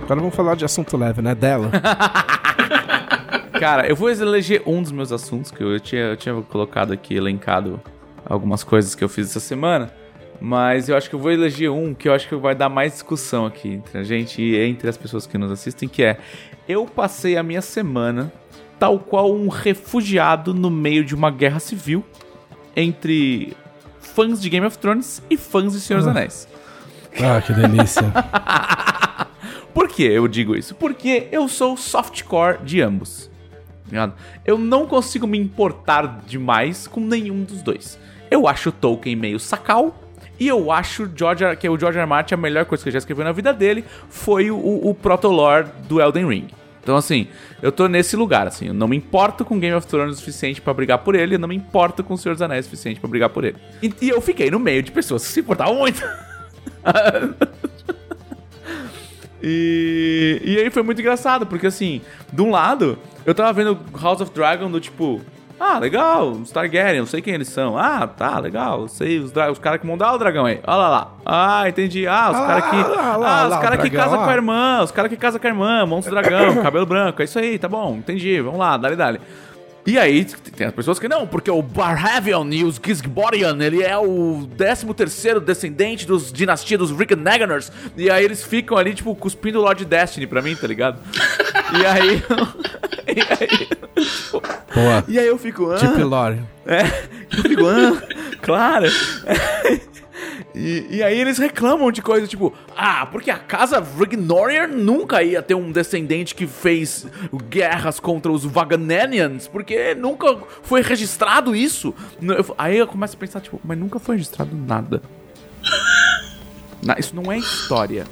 Agora vamos falar de assunto leve, né? Dela. Cara, eu vou eleger um dos meus assuntos que eu tinha, eu tinha colocado aqui, elencado algumas coisas que eu fiz essa semana. Mas eu acho que eu vou eleger um que eu acho que vai dar mais discussão aqui entre a gente e entre as pessoas que nos assistem, que é eu passei a minha semana tal qual um refugiado no meio de uma guerra civil entre fãs de Game of Thrones e fãs de Senhor dos ah. Anéis. Ah, que delícia. Por que eu digo isso? Porque eu sou softcore de ambos. Eu não consigo me importar demais com nenhum dos dois. Eu acho o Tolkien meio sacal E eu acho George, que o George R. Martin a melhor coisa que ele já escreveu na vida dele foi o, o proto-lore do Elden Ring. Então, assim, eu tô nesse lugar, assim, eu não me importo com Game of Thrones o suficiente para brigar por ele, eu não me importo com o Senhor dos Anéis o suficiente para brigar por ele. E, e, eu fiquei no meio de pessoas que se importavam muito. e, e aí foi muito engraçado, porque assim, de um lado, eu tava vendo House of Dragon do tipo, ah, legal, os Targaryen, não sei quem eles são. Ah, tá, legal, sei os, os caras que mandaram o dragão aí. Olha lá, lá. Ah, entendi. Ah, os caras que. Ah, os caras que casam com a irmã, os caras que casam com a irmã, monstro dragão, cabelo branco. É isso aí, tá bom, entendi. Vamos lá, dale, dale. E aí, tem as pessoas que não, porque o Barhavion e os Gisborian, ele é o 13 terceiro descendente dos dinastia dos Rick Naganers. E aí eles ficam ali, tipo, cuspindo o Lord Destiny pra mim, tá ligado? e aí... e aí... Boa. E aí eu fico... Ah, tipo Lore. É, eu fico... Ah, claro. E, e, aí eles reclamam de coisas tipo, ah, porque a casa Rignorian nunca ia ter um descendente que fez guerras contra os Vagananians, porque nunca foi registrado isso. Aí eu começo a pensar, tipo, mas nunca foi registrado nada. Isso não é história.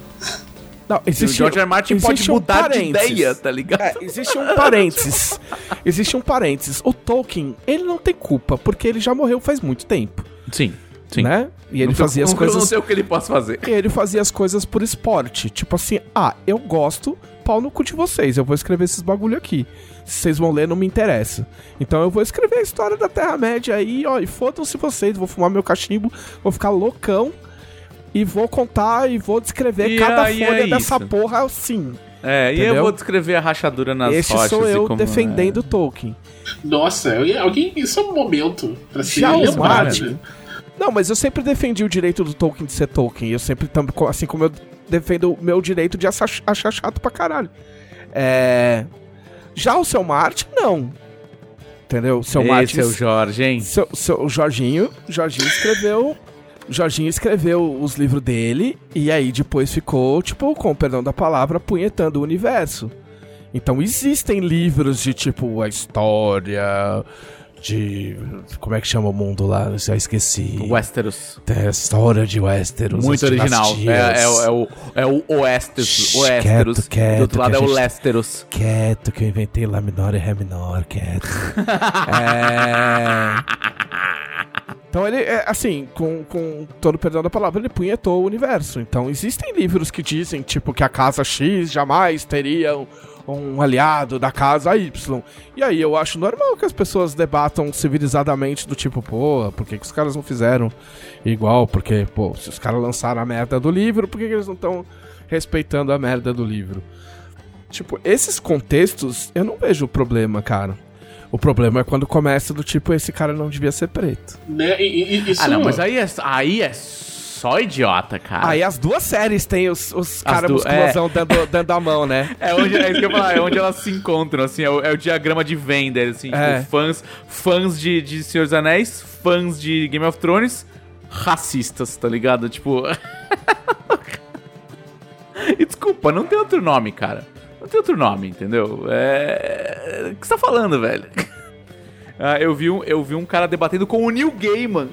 Não, existe, o George R. Martin pode mudar um de ideia, tá ligado? É, existe um parênteses. existe um parênteses. O Tolkien, ele não tem culpa, porque ele já morreu faz muito tempo. Sim. Sim. Né? E ele não fazia as coisas. Eu não sei o que ele possa fazer. E ele fazia as coisas por esporte. Tipo assim, ah, eu gosto, pau no cu de vocês. Eu vou escrever esses bagulho aqui. Se vocês vão ler, não me interessa. Então eu vou escrever a história da Terra-média aí, ó. E fodam-se vocês. Vou fumar meu cachimbo, vou ficar loucão. E vou contar e vou descrever e cada folha é dessa porra assim. É, entendeu? e eu vou descrever a rachadura nas Esse rochas. Esse sou eu defendendo é. Tolkien. Nossa, alguém, isso é um momento pra ser lembrado. Né? Não, mas eu sempre defendi o direito do Tolkien de ser Tolkien. Eu sempre, assim como eu defendo o meu direito de achar, achar chato pra caralho. É... Já o seu Martin, não. Entendeu? O seu Esse Martin. é o Jorge, hein? Seu, seu, o Jorginho. Jorginho escreveu. Jorginho escreveu os livros dele e aí depois ficou, tipo, com o perdão da palavra, punhetando o universo. Então existem livros de tipo a história, de. Como é que chama o mundo lá? Já esqueci. Westeros. É a história de Westeros. Muito original. É, é, é, o, é o Oesteros. Oesteros. Quieto, quieto. Do outro lado é o Lesteros. Quieto, que eu inventei Lá menor e Ré menor, quieto. é. Então ele, é, assim, com, com todo o perdão da palavra, ele punhetou o universo. Então existem livros que dizem, tipo, que a casa X jamais teria um aliado da casa Y. E aí eu acho normal que as pessoas debatam civilizadamente do tipo, pô, por que, que os caras não fizeram igual? Porque, pô, se os caras lançaram a merda do livro, por que, que eles não estão respeitando a merda do livro? Tipo, esses contextos, eu não vejo problema, cara. O problema é quando começa do tipo, esse cara não devia ser preto. Né? E, e, isso... Ah, não, mas aí é, aí é só idiota, cara. Aí as duas séries tem os, os caras musculosão é. dando, dando a mão, né? É onde, é isso que eu falar, é onde elas se encontram, assim, é o, é o diagrama de venda, assim, tipo, é. tipo, fãs, fãs de, de Senhor dos Anéis, fãs de Game of Thrones, racistas, tá ligado? Tipo... e desculpa, não tem outro nome, cara. Não tem outro nome, entendeu? É... O que você tá falando, velho? ah, eu, vi um, eu vi um cara debatendo com o Neil Gaiman.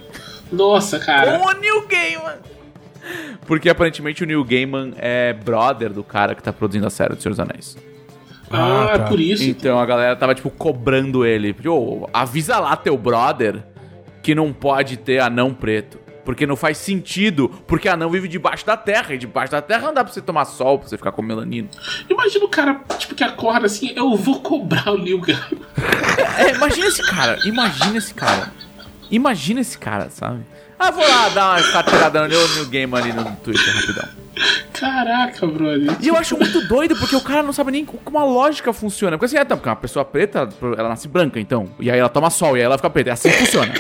Nossa, cara. Com o Neil Gaiman. Porque aparentemente o Neil Gaiman é brother do cara que tá produzindo a série do Senhor dos Anéis. Ah, ah tá. é por isso. Então a galera tava, tipo, cobrando ele. Oh, avisa lá teu brother que não pode ter anão preto. Porque não faz sentido, porque anão vive debaixo da terra, e debaixo da terra não dá pra você tomar sol, pra você ficar com melanina. Imagina o cara, tipo, que acorda assim, eu vou cobrar o Neil Gaiman. É, imagina esse cara, imagina esse cara. Imagina esse cara, sabe? Ah, vou lá dar uma carteirada no New Game ali no Twitter rapidão. Caraca, brother. E eu acho muito doido porque o cara não sabe nem como a lógica funciona. Porque assim, é, tá, porque uma pessoa preta, ela nasce branca, então. E aí ela toma sol, e aí ela fica preta. É assim que funciona.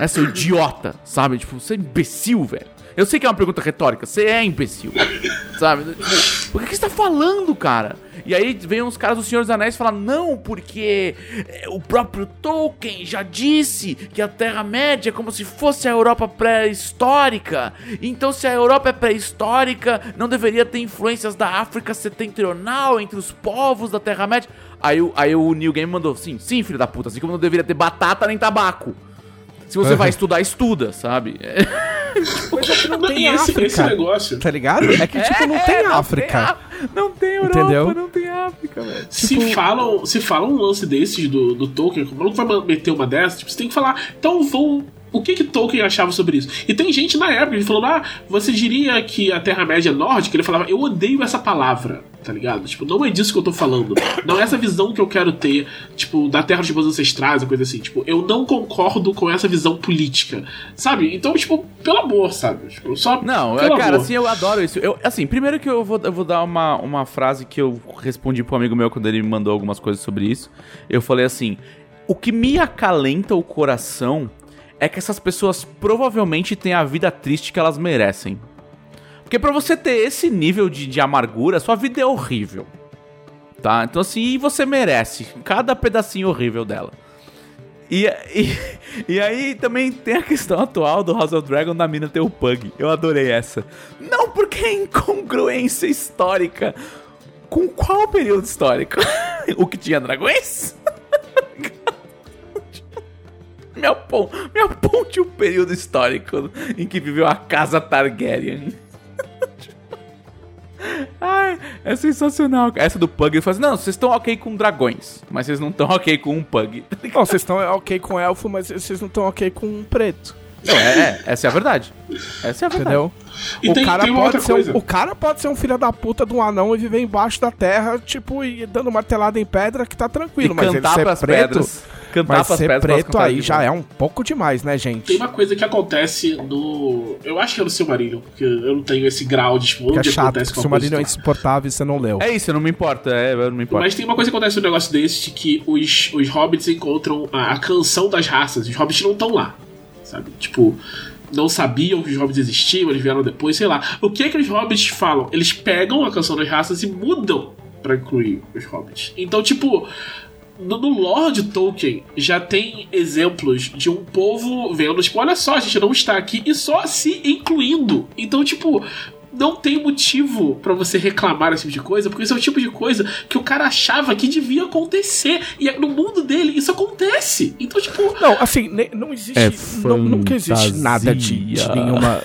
É seu idiota, sabe? Tipo, você é imbecil, velho. Eu sei que é uma pergunta retórica, você é imbecil. Sabe? Tipo, o que você tá falando, cara? E aí vem uns caras do Senhor dos Anéis e falam: não, porque é, o próprio Tolkien já disse que a Terra-média é como se fosse a Europa pré-histórica. Então, se a Europa é pré-histórica, não deveria ter influências da África setentrional entre os povos da Terra-média. Aí, aí o New Game mandou: sim, sim, filho da puta, assim como não deveria ter batata nem tabaco. Se você vai estudar, estuda, sabe? Coisa que não tem esse, África. esse negócio. Tá ligado? É que, tipo, não tem África. Não tem Europa, Entendeu? não tem África, velho. Se, falam, se falam um lance desses do, do Tolkien, o maluco vai meter uma dessas, tipo, você tem que falar, então vou. O que que Tolkien achava sobre isso? E tem gente na época que falou, ah, você diria que a Terra-média é nórdica? Ele falava, eu odeio essa palavra, tá ligado? Tipo, não é disso que eu tô falando. Não é essa visão que eu quero ter, tipo, da Terra dos meus ancestrais, coisa assim. Tipo, eu não concordo com essa visão política, sabe? Então, tipo, pelo amor, sabe? Tipo, só Não, eu, cara, amor. assim, eu adoro isso. Eu, assim, primeiro que eu vou, eu vou dar uma, uma frase que eu respondi pro amigo meu quando ele me mandou algumas coisas sobre isso. Eu falei assim: o que me acalenta o coração é que essas pessoas provavelmente têm a vida triste que elas merecem. Porque pra você ter esse nível de, de amargura, sua vida é horrível. Tá? Então, assim, você merece cada pedacinho horrível dela. E, e, e aí também tem a questão atual do House of Dragon da mina ter o Pug. Eu adorei essa. Não porque é incongruência histórica. Com qual período histórico? o que tinha dragões? me, aponte, me aponte um período histórico em que viveu a casa Targaryen. É sensacional. Essa do Pug, ele fala assim, não, vocês estão ok com dragões, mas vocês não estão ok com um Pug. Não, vocês estão ok com elfo, mas vocês não estão ok com um preto. Não, é, é, essa é a verdade. Essa é a verdade. Entendeu? E o, tem- cara tem pode ser um, o cara pode ser um filho da puta de um anão e viver embaixo da terra, tipo, e dando martelada em pedra que tá E tranquilo. mas ele cantar ser pras preto, pedras. Cantar mas ser preto aí já é um pouco demais, né, gente? Tem uma coisa que acontece no. Eu acho que é no Silmarillion, porque eu não tenho esse grau de tipo, Que é onde chato, acontece com o marido é insuportável e você não leu. É isso, não me importa. É, não me importa. Mas tem uma coisa que acontece no negócio desse, de que os, os hobbits encontram a, a canção das raças. Os hobbits não estão lá, sabe? Tipo, não sabiam que os hobbits existiam, eles vieram depois, sei lá. O que é que os hobbits falam? Eles pegam a canção das raças e mudam pra incluir os hobbits. Então, tipo, no, no lore de Tolkien já tem exemplos de um povo vendo, tipo, olha só, a gente não está aqui e só se incluindo. Então, tipo, não tem motivo pra você reclamar desse tipo de coisa, porque isso é o tipo de coisa que o cara achava que devia acontecer. E no mundo dele isso acontece. Então, tipo, Não, assim, não existe. É nu- nunca existe nada de, de nenhuma.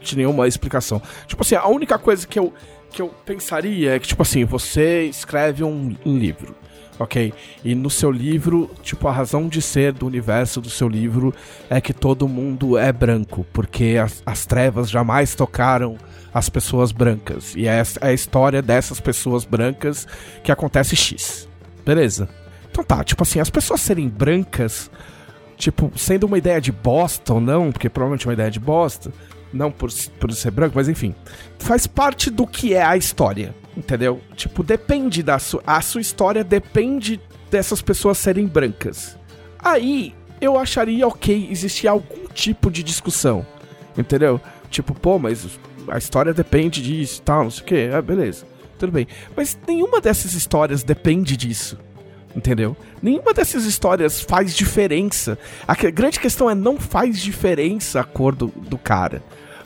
De nenhuma explicação. Tipo assim, a única coisa que eu, que eu pensaria é que, tipo assim, você escreve um, um livro. Ok? E no seu livro, tipo, a razão de ser do universo do seu livro é que todo mundo é branco, porque as, as trevas jamais tocaram as pessoas brancas. E é é a história dessas pessoas brancas que acontece X. Beleza. Então tá, tipo assim, as pessoas serem brancas tipo, sendo uma ideia de bosta ou não, porque provavelmente é uma ideia de bosta, não por, por ser branco, mas enfim, faz parte do que é a história, entendeu? Tipo, depende da sua. A sua história depende dessas pessoas serem brancas. Aí eu acharia ok existir algum tipo de discussão, entendeu? Tipo, pô, mas a história depende disso tal, não sei o que, ah, beleza, tudo bem. Mas nenhuma dessas histórias depende disso. Entendeu? Nenhuma dessas histórias faz diferença. A grande questão é não faz diferença a cor do, do cara.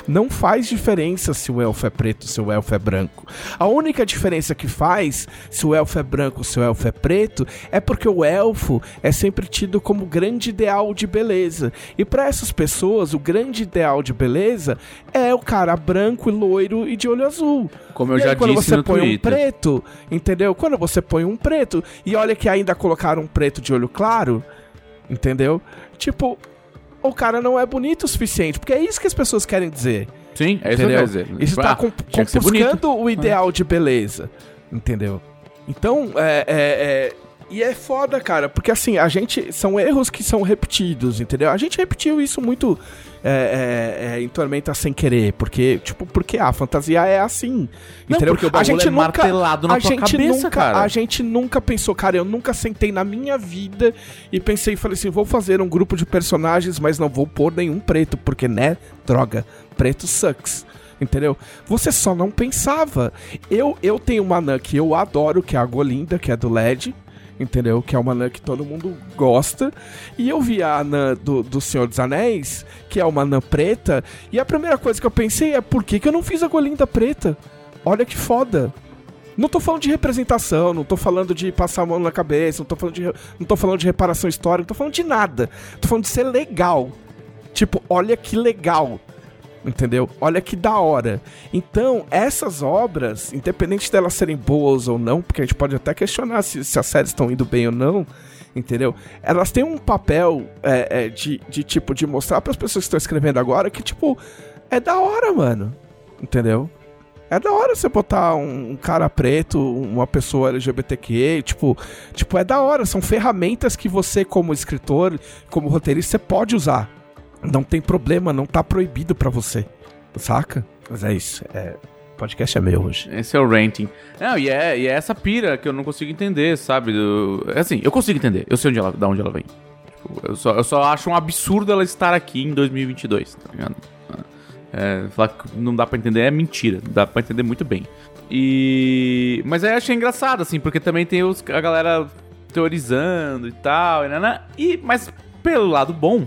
Não faz diferença se o elfo é preto, se o elfo é branco. A única diferença que faz se o elfo é branco, se o elfo é preto, é porque o elfo é sempre tido como grande ideal de beleza. E para essas pessoas, o grande ideal de beleza é o cara branco e loiro e de olho azul. Como eu E já aí, quando disse você põe um Twitter. preto, entendeu? Quando você põe um preto, e olha que ainda colocaram um preto de olho claro, entendeu? Tipo, o cara não é bonito o suficiente, porque é isso que as pessoas querem dizer. Sim, é isso que eu quero dizer. Isso Ah, tá que bonito. compuscando o ideal de beleza, entendeu? Então, é, é, é- E é foda, cara, porque assim, a gente. São erros que são repetidos, entendeu? A gente repetiu isso muito é, é, é, em Tormenta sem querer, porque, tipo, porque a fantasia é assim. Não, entendeu? porque o bagulho é martelado na a tua gente cabeça, nunca, cara. A gente nunca pensou, cara, eu nunca sentei na minha vida e pensei e falei assim: vou fazer um grupo de personagens, mas não vou pôr nenhum preto, porque, né, droga, preto sucks. Entendeu? Você só não pensava. Eu, eu tenho uma anã que eu adoro, que é a Golinda, que é do LED. Entendeu? Que é uma anã que todo mundo gosta. E eu vi a anã do, do Senhor dos Anéis, que é uma anã preta. E a primeira coisa que eu pensei é: por que, que eu não fiz a Golinda preta? Olha que foda. Não tô falando de representação, não tô falando de passar a mão na cabeça, não tô falando de, não tô falando de reparação histórica, não tô falando de nada. Tô falando de ser legal. Tipo, olha que legal. Entendeu? Olha que da hora. Então, essas obras, independente delas serem boas ou não, porque a gente pode até questionar se, se as séries estão indo bem ou não, entendeu? Elas têm um papel é, é, de, de, tipo, de mostrar para as pessoas que estão escrevendo agora que, tipo, é da hora, mano. Entendeu? É da hora você botar um, cara preto, uma pessoa LGBTQ, tipo, tipo, é da hora. São ferramentas que você, como escritor, como roteirista, você pode usar. Não tem problema, não tá proibido para você. Saca? Mas é isso. É, podcast é meu hoje. Esse é o ranting. Não, e é, e é essa pira que eu não consigo entender, sabe? É assim, eu consigo entender. Eu sei onde ela, de onde ela vem. Tipo, eu, só, eu só acho um absurdo ela estar aqui em 2022, tá ligado? É, falar que não dá para entender é mentira, dá para entender muito bem. E mas aí eu achei engraçado assim, porque também tem os, a galera teorizando e tal, e, e mas pelo lado bom,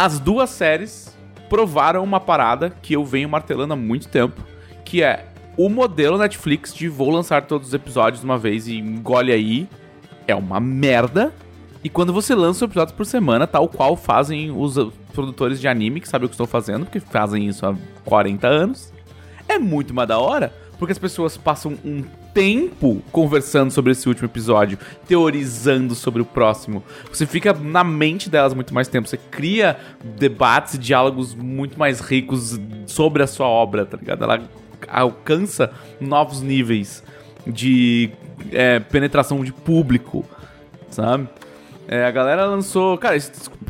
as duas séries provaram uma parada que eu venho martelando há muito tempo, que é o modelo Netflix de vou lançar todos os episódios uma vez e engole aí é uma merda. E quando você lança um episódio por semana, tal qual fazem os produtores de anime que sabem o que estão fazendo, porque fazem isso há 40 anos. É muito mais da hora, porque as pessoas passam um tempo conversando sobre esse último episódio, teorizando sobre o próximo. Você fica na mente delas muito mais tempo. Você cria debates e diálogos muito mais ricos sobre a sua obra, tá ligado? Ela alcança novos níveis de é, penetração de público, sabe? É, a galera lançou. Cara,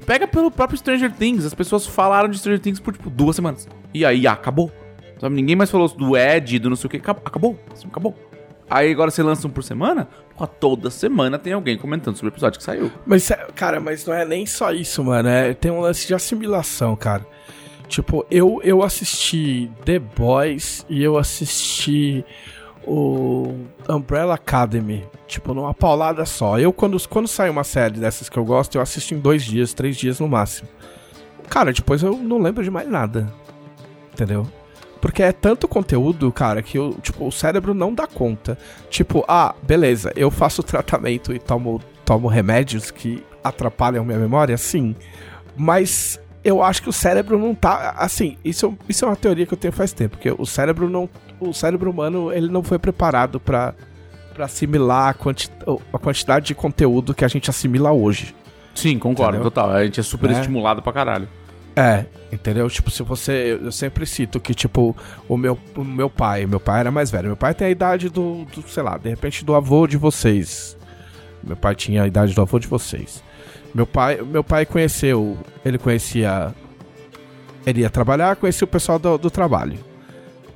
pega pelo próprio Stranger Things. As pessoas falaram de Stranger Things por, tipo, duas semanas. E aí, acabou. Sabe? Ninguém mais falou do Ed, do não sei o que. Acabou. Assim, acabou. Aí agora você lança um por semana? Pô, toda semana tem alguém comentando sobre o episódio que saiu. Mas, cara, mas não é nem só isso, mano. É, tem um lance de assimilação, cara. Tipo, eu, eu assisti The Boys e eu assisti o Umbrella Academy, tipo, numa paulada só. Eu, quando, quando sai uma série dessas que eu gosto, eu assisto em dois dias, três dias no máximo. Cara, depois eu não lembro de mais nada. Entendeu? Porque é tanto conteúdo, cara, que eu, tipo, o cérebro não dá conta. Tipo, ah, beleza, eu faço tratamento e tomo, tomo remédios que atrapalham minha memória, sim. Mas eu acho que o cérebro não tá. Assim, isso, isso é uma teoria que eu tenho faz tempo, porque o cérebro não. O cérebro humano ele não foi preparado para assimilar a, quanti, a, quantidade de conteúdo que a gente assimila hoje. Sim, concordo, entendeu? total. A gente é super é. estimulado pra caralho. É, entendeu? Tipo, se você. Eu sempre cito que, tipo, o meu, o meu pai, meu pai era mais velho. Meu pai tem a idade do, do, sei lá, de repente do avô de vocês. Meu pai tinha a idade do avô de vocês. Meu pai, meu pai conheceu, ele conhecia, ele ia trabalhar, conhecia o pessoal do, do trabalho.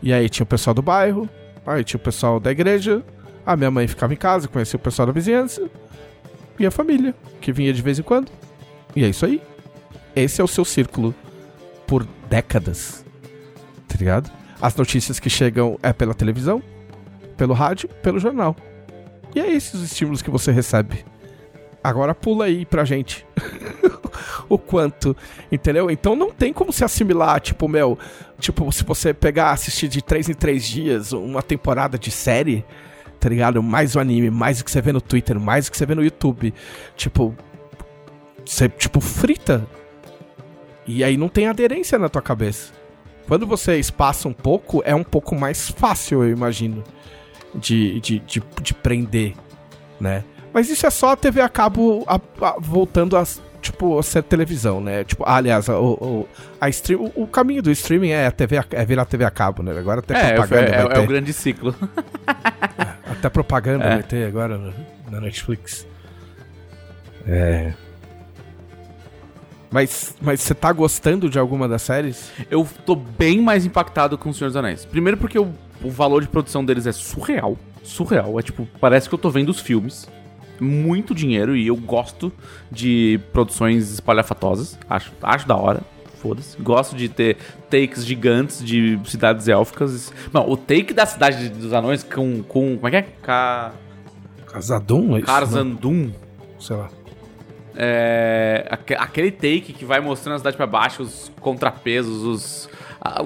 E aí tinha o pessoal do bairro, aí tinha o pessoal da igreja, a minha mãe ficava em casa, conhecia o pessoal da vizinhança e a família, que vinha de vez em quando. E é isso aí. Esse é o seu círculo por décadas. Tá ligado? As notícias que chegam é pela televisão, pelo rádio, pelo jornal. E é esses os estímulos que você recebe. Agora pula aí pra gente. o quanto, entendeu? Então não tem como se assimilar, tipo, meu, tipo, se você pegar, assistir de três em três dias uma temporada de série, tá ligado? Mais o anime, mais o que você vê no Twitter, mais o que você vê no YouTube, tipo, você, tipo, frita. E aí não tem aderência na tua cabeça. Quando você espaça um pouco, é um pouco mais fácil, eu imagino, de, de, de, de prender, né? Mas isso é só a TV a cabo a, a, voltando a, tipo, a ser televisão, né? Tipo, aliás, o, o, a stream, o, o, caminho do streaming é, a TV a, é virar TV a cabo, né? Agora até é, propaganda é, é, é o grande ciclo. É, até propaganda é. vai ter agora na Netflix. É... Mas, mas você tá gostando de alguma das séries? Eu tô bem mais impactado com o Senhor dos Anéis. Primeiro porque o, o valor de produção deles é surreal. Surreal. É tipo, parece que eu tô vendo os filmes muito dinheiro e eu gosto de produções espalhafatosas. Acho, acho da hora. Foda-se. Gosto de ter takes gigantes de cidades élficas. Não, o take da cidade dos anões com. com como é que é? Ca... Casadum? É Carzandum. Sei lá. É, aquele take que vai mostrando a cidade para baixo, os contrapesos, os,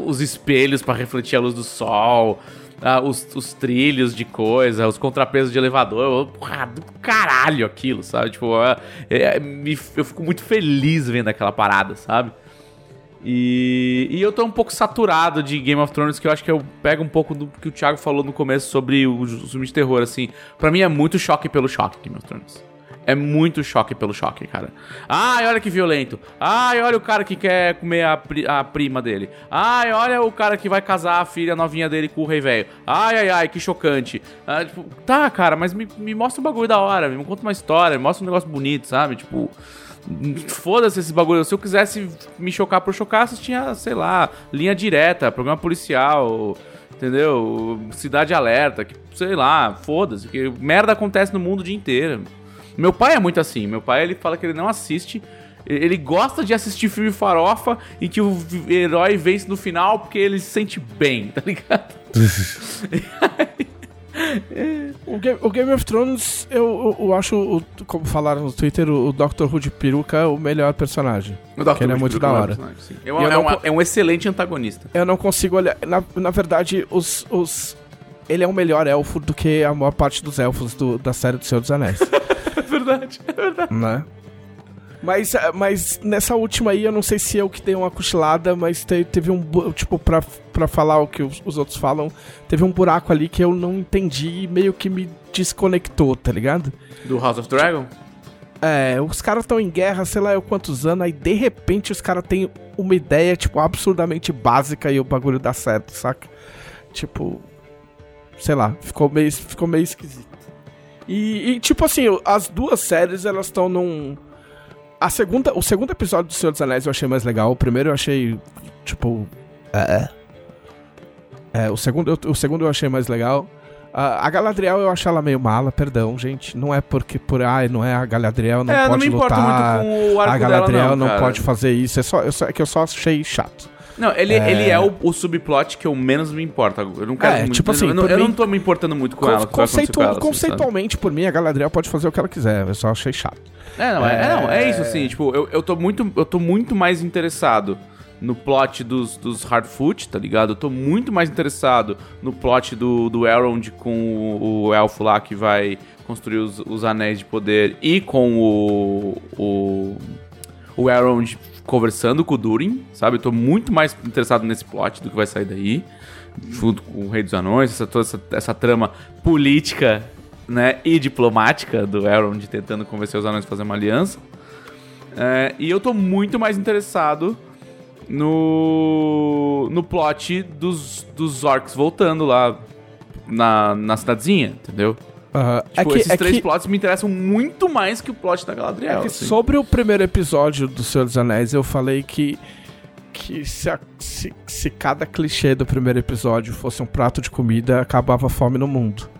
os espelhos para refletir a luz do sol, os, os, trilhos de coisa, os contrapesos de elevador. Porra, do caralho aquilo, sabe? Tipo, é, é, eu fico muito feliz vendo aquela parada, sabe? E, e eu tô um pouco saturado de Game of Thrones, que eu acho que eu pego um pouco do que o Thiago falou no começo sobre os filmes de terror, assim. Pra mim é muito choque pelo choque, Game of Thrones. É muito choque pelo choque, cara. Ai, olha que violento. Ai, olha o cara que quer comer a, pri a prima dele. Ai, olha o cara que vai casar a filha novinha dele com o rei velho. Ai, ai, ai, que chocante. Ah, tipo, tá, cara, mas me, me mostra um bagulho da hora, me conta uma história, me mostra um negócio bonito, sabe? Tipo. Foda-se esses bagulhos. Se eu quisesse me chocar por chocar, tinha, sei lá, linha direta, programa policial, entendeu? Cidade alerta, que, sei lá, foda-se, porque merda acontece no mundo o dia inteiro. Meu pai é muito assim. Meu pai ele fala que ele não assiste. Ele gosta de assistir filme farofa e que o herói vence no final porque ele se sente bem, tá ligado? o, Game, o, Game, of Thrones, eu, eu, eu, acho, como falaram no Twitter, o, Dr. Who de peruca é o melhor personagem. O Dr. ele é muito da hora. É, é, uma, é, um excelente antagonista. Eu não consigo olhar. Na, na verdade, os, os, ele é um melhor elfo do que a maior parte dos elfos do, da série do Senhor dos Anéis. é verdade, é verdade. Né? Mas, mas nessa última aí, eu não sei se eu que dei uma cochilada, mas te, teve um. Tipo, pra, pra falar o que os, os, outros falam, teve um buraco ali que eu não entendi e meio que me desconectou, tá ligado? Do House of Dragon? É, os caras estão em guerra, sei lá eu quantos anos, aí de repente os caras têm uma ideia, tipo, absurdamente básica e o bagulho dá certo, saca? Tipo. Sei lá, ficou meio, ficou meio esquisito. E, e tipo assim, as duas séries elas estão num a segunda, o segundo episódio do Senhor dos Anéis eu achei mais legal. O primeiro eu achei, tipo. É. É, é o segundo, o segundo eu achei mais legal. Uh, a Galadriel eu acho ela meio mala, perdão, gente. Não é porque por ai, não é a Galadriel, não é, pode não lutar. a Galadriel dela, não, não pode fazer isso. É só, eu só, é que eu só achei chato. Não, ele é, ele é o, o, subplot que eu menos me importo. Eu não quero. É, muito, tipo assim, eu, não, eu mim, não tô me importando muito com, com ela. Conceitu, ela assim, conceitualmente, por mim, a Galadriel pode fazer o que ela quiser. Eu só achei chato. É, não, é, é, não, é isso assim, tipo, eu, eu, tô muito, eu tô muito mais interessado no plot dos, dos Hardfoot, tá ligado? Eu tô muito mais interessado no plot do, do Elrond com o, o elfo lá que vai construir os, os anéis de poder e com o, o, o Elrond conversando com o Durin, sabe? Eu tô muito mais interessado nesse plot do que vai sair daí. Junto com o Rei dos Anões, essa, toda essa, essa trama política né, e diplomática do Elrond tentando convencer os anões a fazer uma aliança. É, e eu tô muito mais interessado no, no plot dos, dos orcs voltando lá na, na cidadezinha, entendeu? Uhum. Tipo, é que, esses é três que... plots me interessam muito mais que o plot da Galadriel. É assim. Sobre o primeiro episódio do Senhor dos Anéis, eu falei que que se, a, se, se, cada clichê do primeiro episódio fosse um prato de comida, acabava a fome no mundo.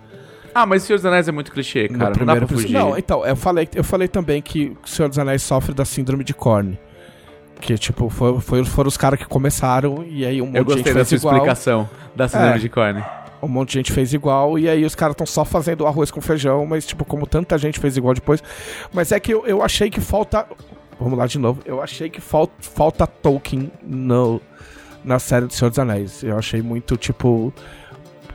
Ah, mas Senhor dos Anéis é muito clichê, cara. No não dá pra fugir. Não, então, eu falei, eu falei também que o Senhor dos Anéis sofre da síndrome de Korn. Que, tipo, foi, foi, foram os caras que começaram e aí um monte de gente. Eu gostei dessa explicação da síndrome é, de Korn. Um monte de gente fez igual e aí os caras estão só fazendo arroz com feijão, mas, tipo, como tanta gente fez igual depois. Mas é que eu, eu achei que falta... Vamos lá de novo. Eu achei que falta, falta Tolkien no, na série do Senhor dos Anéis. Eu achei muito, tipo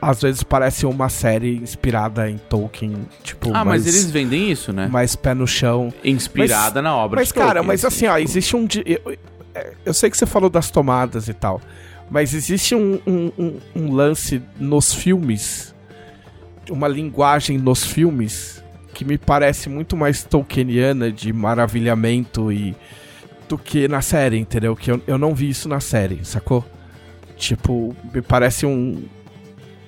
às vezes parece uma série inspirada em Tolkien, tipo. Ah, mais, mas eles vendem isso, né? Mais pé no chão. Inspirada mas, na obra Mas, cara, Tolkien, mas assim, assim ó, tipo. existe um. Eu, eu, sei que você falou das tomadas e tal, mas existe um, um, um, lance nos filmes, uma linguagem nos filmes que me parece muito mais tolkieniana de maravilhamento e do que na série, entendeu? Que eu, eu não vi isso na série, sacou? Tipo, me parece um,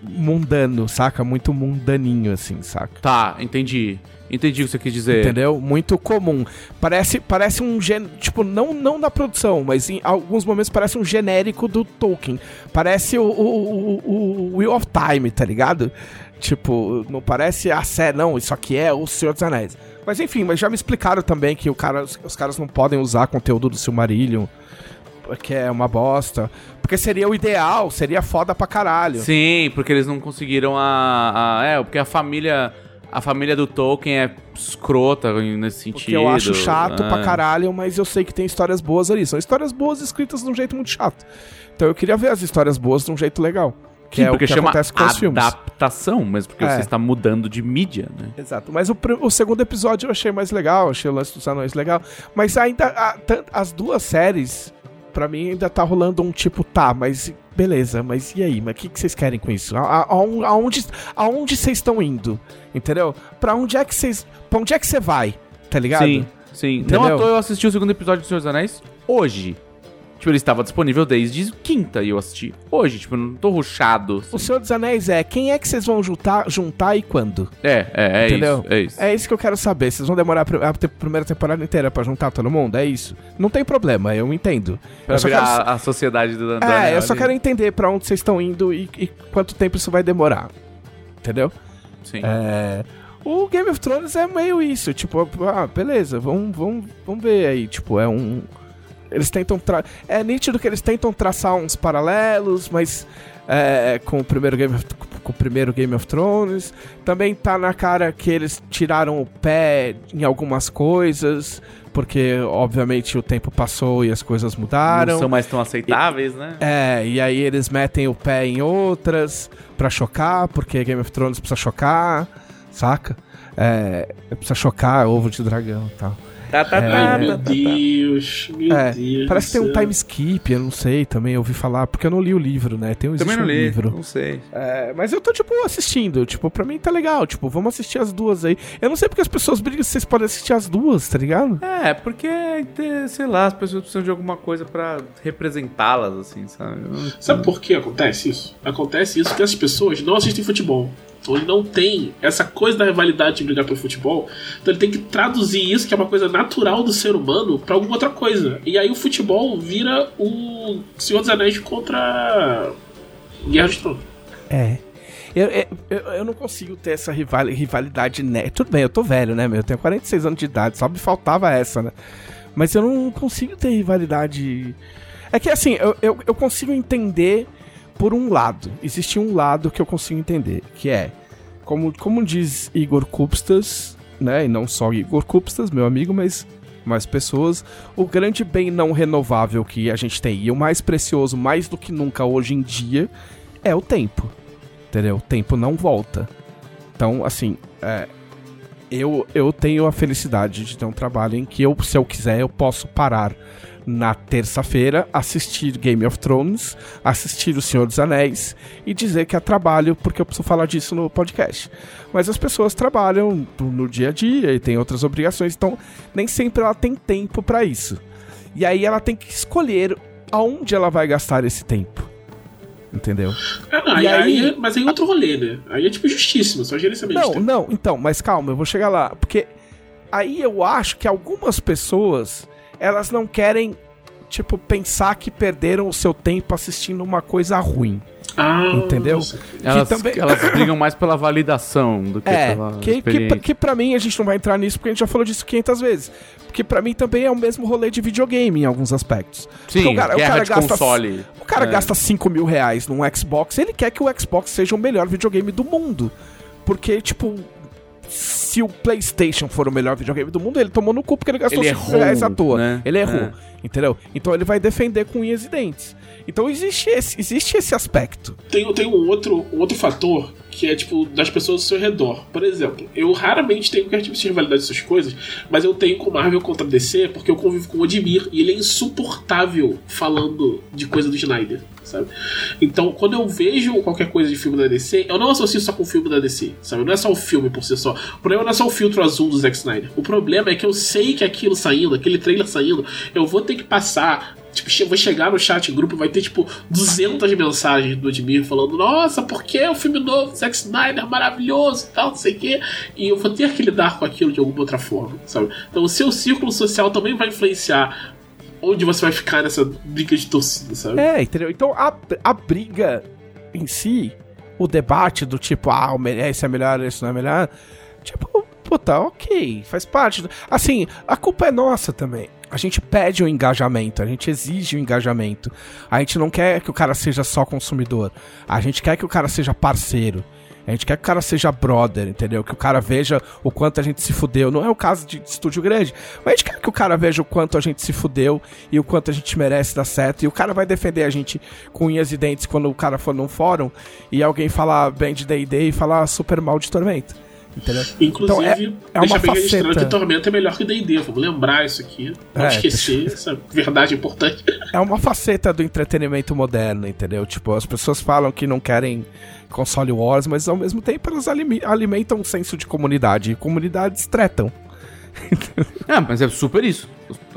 mundano, saca? Muito mundaninho, assim, saca? Tá, entendi. Entendi o que você quis dizer. Entendeu? Muito comum. Parece, parece um gen... Tipo, não, não da produção, mas em alguns momentos parece um genérico do Tolkien. Parece o, o, o, o Wheel of Time, tá ligado? Tipo, não parece a série, não. Isso aqui é o Senhor dos Anéis. Mas enfim, mas já me explicaram também que o cara, os, os caras não podem usar conteúdo do Silmarillion que é uma bosta. Porque seria o ideal, seria foda pra caralho. Sim, porque eles não conseguiram a. a é, porque a família. A família do Tolkien é escrota nesse sentido. Porque eu acho chato é. pra caralho, mas eu sei que tem histórias boas ali. São histórias boas escritas de um jeito muito chato. Então eu queria ver as histórias boas de um jeito legal. Que Sim, é o que chama acontece com os filmes. adaptação, mas porque é. você está mudando de mídia, né? Exato. Mas o, o, segundo episódio eu achei mais legal, achei o lance dos anões legal. Mas ainda a, as duas séries pra mim ainda tá rolando um tipo, tá, mas beleza, mas e aí? Mas o que, que vocês querem com isso? A, a, aonde, aonde vocês estão indo? Entendeu? Pra onde é que vocês. Pra onde é que você vai? Tá ligado? Sim, sim. Entendeu? Não à toa eu assisti o segundo episódio do Senhor dos Anéis hoje. Tipo, ele estava disponível desde quinta e eu assisti hoje. Tipo, eu não tô ruxado. Assim. O Senhor dos Anéis é quem é que vocês vão juntar, juntar e quando? É, é, é Entendeu? isso. É isso. É isso que eu quero saber. Vocês vão demorar a primeira temporada inteira para juntar todo mundo? É isso. Não tem problema, eu entendo. Pra eu virar quero... a sociedade do, do É, eu só quero entender para onde vocês estão indo e, e, quanto tempo isso vai demorar. Entendeu? Sim. É. O Game of Thrones é meio isso, tipo, ah, beleza, vamos, vamos, vamos ver aí, tipo, é um eles tentam tra... é nítido que eles tentam traçar uns paralelos, mas é, com o primeiro Game of, com o primeiro Game of Thrones, também tá na cara que eles tiraram o pé em algumas coisas, porque obviamente o tempo passou e as coisas mudaram. Não são mais tão aceitáveis, e, né? É, e aí eles metem o pé em outras para chocar, porque Game of Thrones precisa chocar, saca? É, precisa chocar ovo de dragão e tal. Tá, tá, é, tá, meu tá, tá, Deus, meu é, Deus. Parece que tem um time skip, eu não sei, também ouvi falar, porque eu não li o livro, né? Tem um, também não um li, livro. Não sei. É, mas eu tô, tipo, assistindo. Tipo, pra mim tá legal. Tipo, vamos assistir as duas aí. Eu não sei porque as pessoas brigam se vocês podem assistir as duas, tá ligado? É, porque, sei lá, as pessoas precisam de alguma coisa pra representá-las, assim, sabe? Sabe por que acontece isso? Acontece isso porque as pessoas não assistem futebol. Então ele não tem essa coisa da rivalidade de brigar pelo futebol. Então ele tem que traduzir isso, que é uma coisa natural do ser humano, para alguma outra coisa. E aí o futebol vira o Senhor dos Anéis contra Guerra de Tronos. É. Eu, eu, eu, não consigo ter essa rivalidade, né? Tudo bem, eu tô velho, né, meu? Eu tenho 46 anos de idade, só me faltava essa, né? Mas eu não consigo ter rivalidade. É que assim, eu, eu, eu consigo entender por um lado, existe um lado que eu consigo entender, que é, como, como diz Igor Kupstas, né, e não só Igor Kupstas, meu amigo, mas mais pessoas, o grande bem não renovável que a gente tem, e o mais precioso, mais do que nunca hoje em dia, é o tempo. Entendeu? O tempo não volta. Então, assim, é, eu, eu tenho a felicidade de ter um trabalho em que eu, se eu quiser, eu posso parar na terça-feira, assistir Game of Thrones, assistir O Senhor dos Anéis e dizer que é trabalho porque eu preciso falar disso no podcast. Mas as pessoas trabalham no dia a dia e têm outras obrigações, então nem sempre ela tem tempo para isso. E aí ela tem que escolher aonde ela vai gastar esse tempo. Entendeu? Ah, não, e aí, aí, mas aí é outro rolê, né? Aí é tipo justíssimo, só gerenciamento. Não, não, então, mas calma, eu vou chegar lá. Porque aí eu acho que algumas pessoas elas não querem, tipo, pensar que perderam o seu tempo assistindo uma coisa ruim. Ah, entendeu? Elas, também... elas brigam mais pela validação do que é, pela que, que, que pra mim a gente não vai entrar nisso porque a gente já falou disso 500 vezes. Porque pra mim também é o mesmo rolê de videogame em alguns aspectos. Sim, o cara, o cara gasta, console. O cara é. gasta 5 mil reais num Xbox, ele quer que o Xbox seja o melhor videogame do mundo. Porque, tipo, se o PlayStation for o melhor videogame do mundo, ele tomou no cu porque ele gastou ele 5 reais à toa. Né? Ele errou. É. Entendeu? Então ele vai defender com unhas e dentes. Então existe esse, existe esse aspecto. Tem, tem um, outro, um outro fator que é tipo das pessoas ao seu redor. Por exemplo, eu raramente tenho qualquer tipo de rivalidade dessas coisas, mas eu tenho com Marvel contra DC porque eu convivo com o Odimir e ele é insuportável falando de coisa do Snyder sabe? Então, quando eu vejo qualquer coisa de filme da DC, eu não associo só com o filme da DC, sabe? Não é só o filme por si só. O problema não é só o filtro azul do Zack Snyder. O problema é que eu sei que aquilo saindo, aquele trailer saindo, eu vou ter que passar Tipo, vou chegar no chat grupo vai ter, tipo, 200 mensagens do Edmir falando: Nossa, por que o filme novo Zack Snyder maravilhoso e tal, não sei o quê. E eu vou ter que lidar com aquilo de alguma outra forma, sabe? Então, o seu círculo social também vai influenciar onde você vai ficar nessa briga de torcida, sabe? É, entendeu? Então a, a briga em si, o debate do tipo, ah, esse é melhor, esse não é melhor, tipo, puta, ok, faz parte. Assim, a culpa é nossa também. A gente pede o engajamento, a gente exige o engajamento. A gente não quer que o cara seja só consumidor. A gente quer que o cara seja parceiro. A gente quer que o cara seja brother, entendeu? Que o cara veja o quanto a gente se fudeu. Não é o caso de estúdio grande, mas a gente quer que o cara veja o quanto a gente se fudeu e o quanto a gente merece dar certo. E o cara vai defender a gente com unhas e dentes quando o cara for num fórum e alguém falar bem de D&D e falar super mal de Tormenta. Entendeu? Inclusive, Então, é- é deixar uma bem registrado faceta. que Tormenta é melhor que D&D. Vamos lembrar isso aqui. Não É, esquecer essa verdade importante. É uma faceta do entretenimento moderno, entendeu? Tipo, as pessoas falam que não querem console wars, mas ao mesmo tempo elas alimentam um senso de comunidade. E comunidades tretam. É, mas é super isso.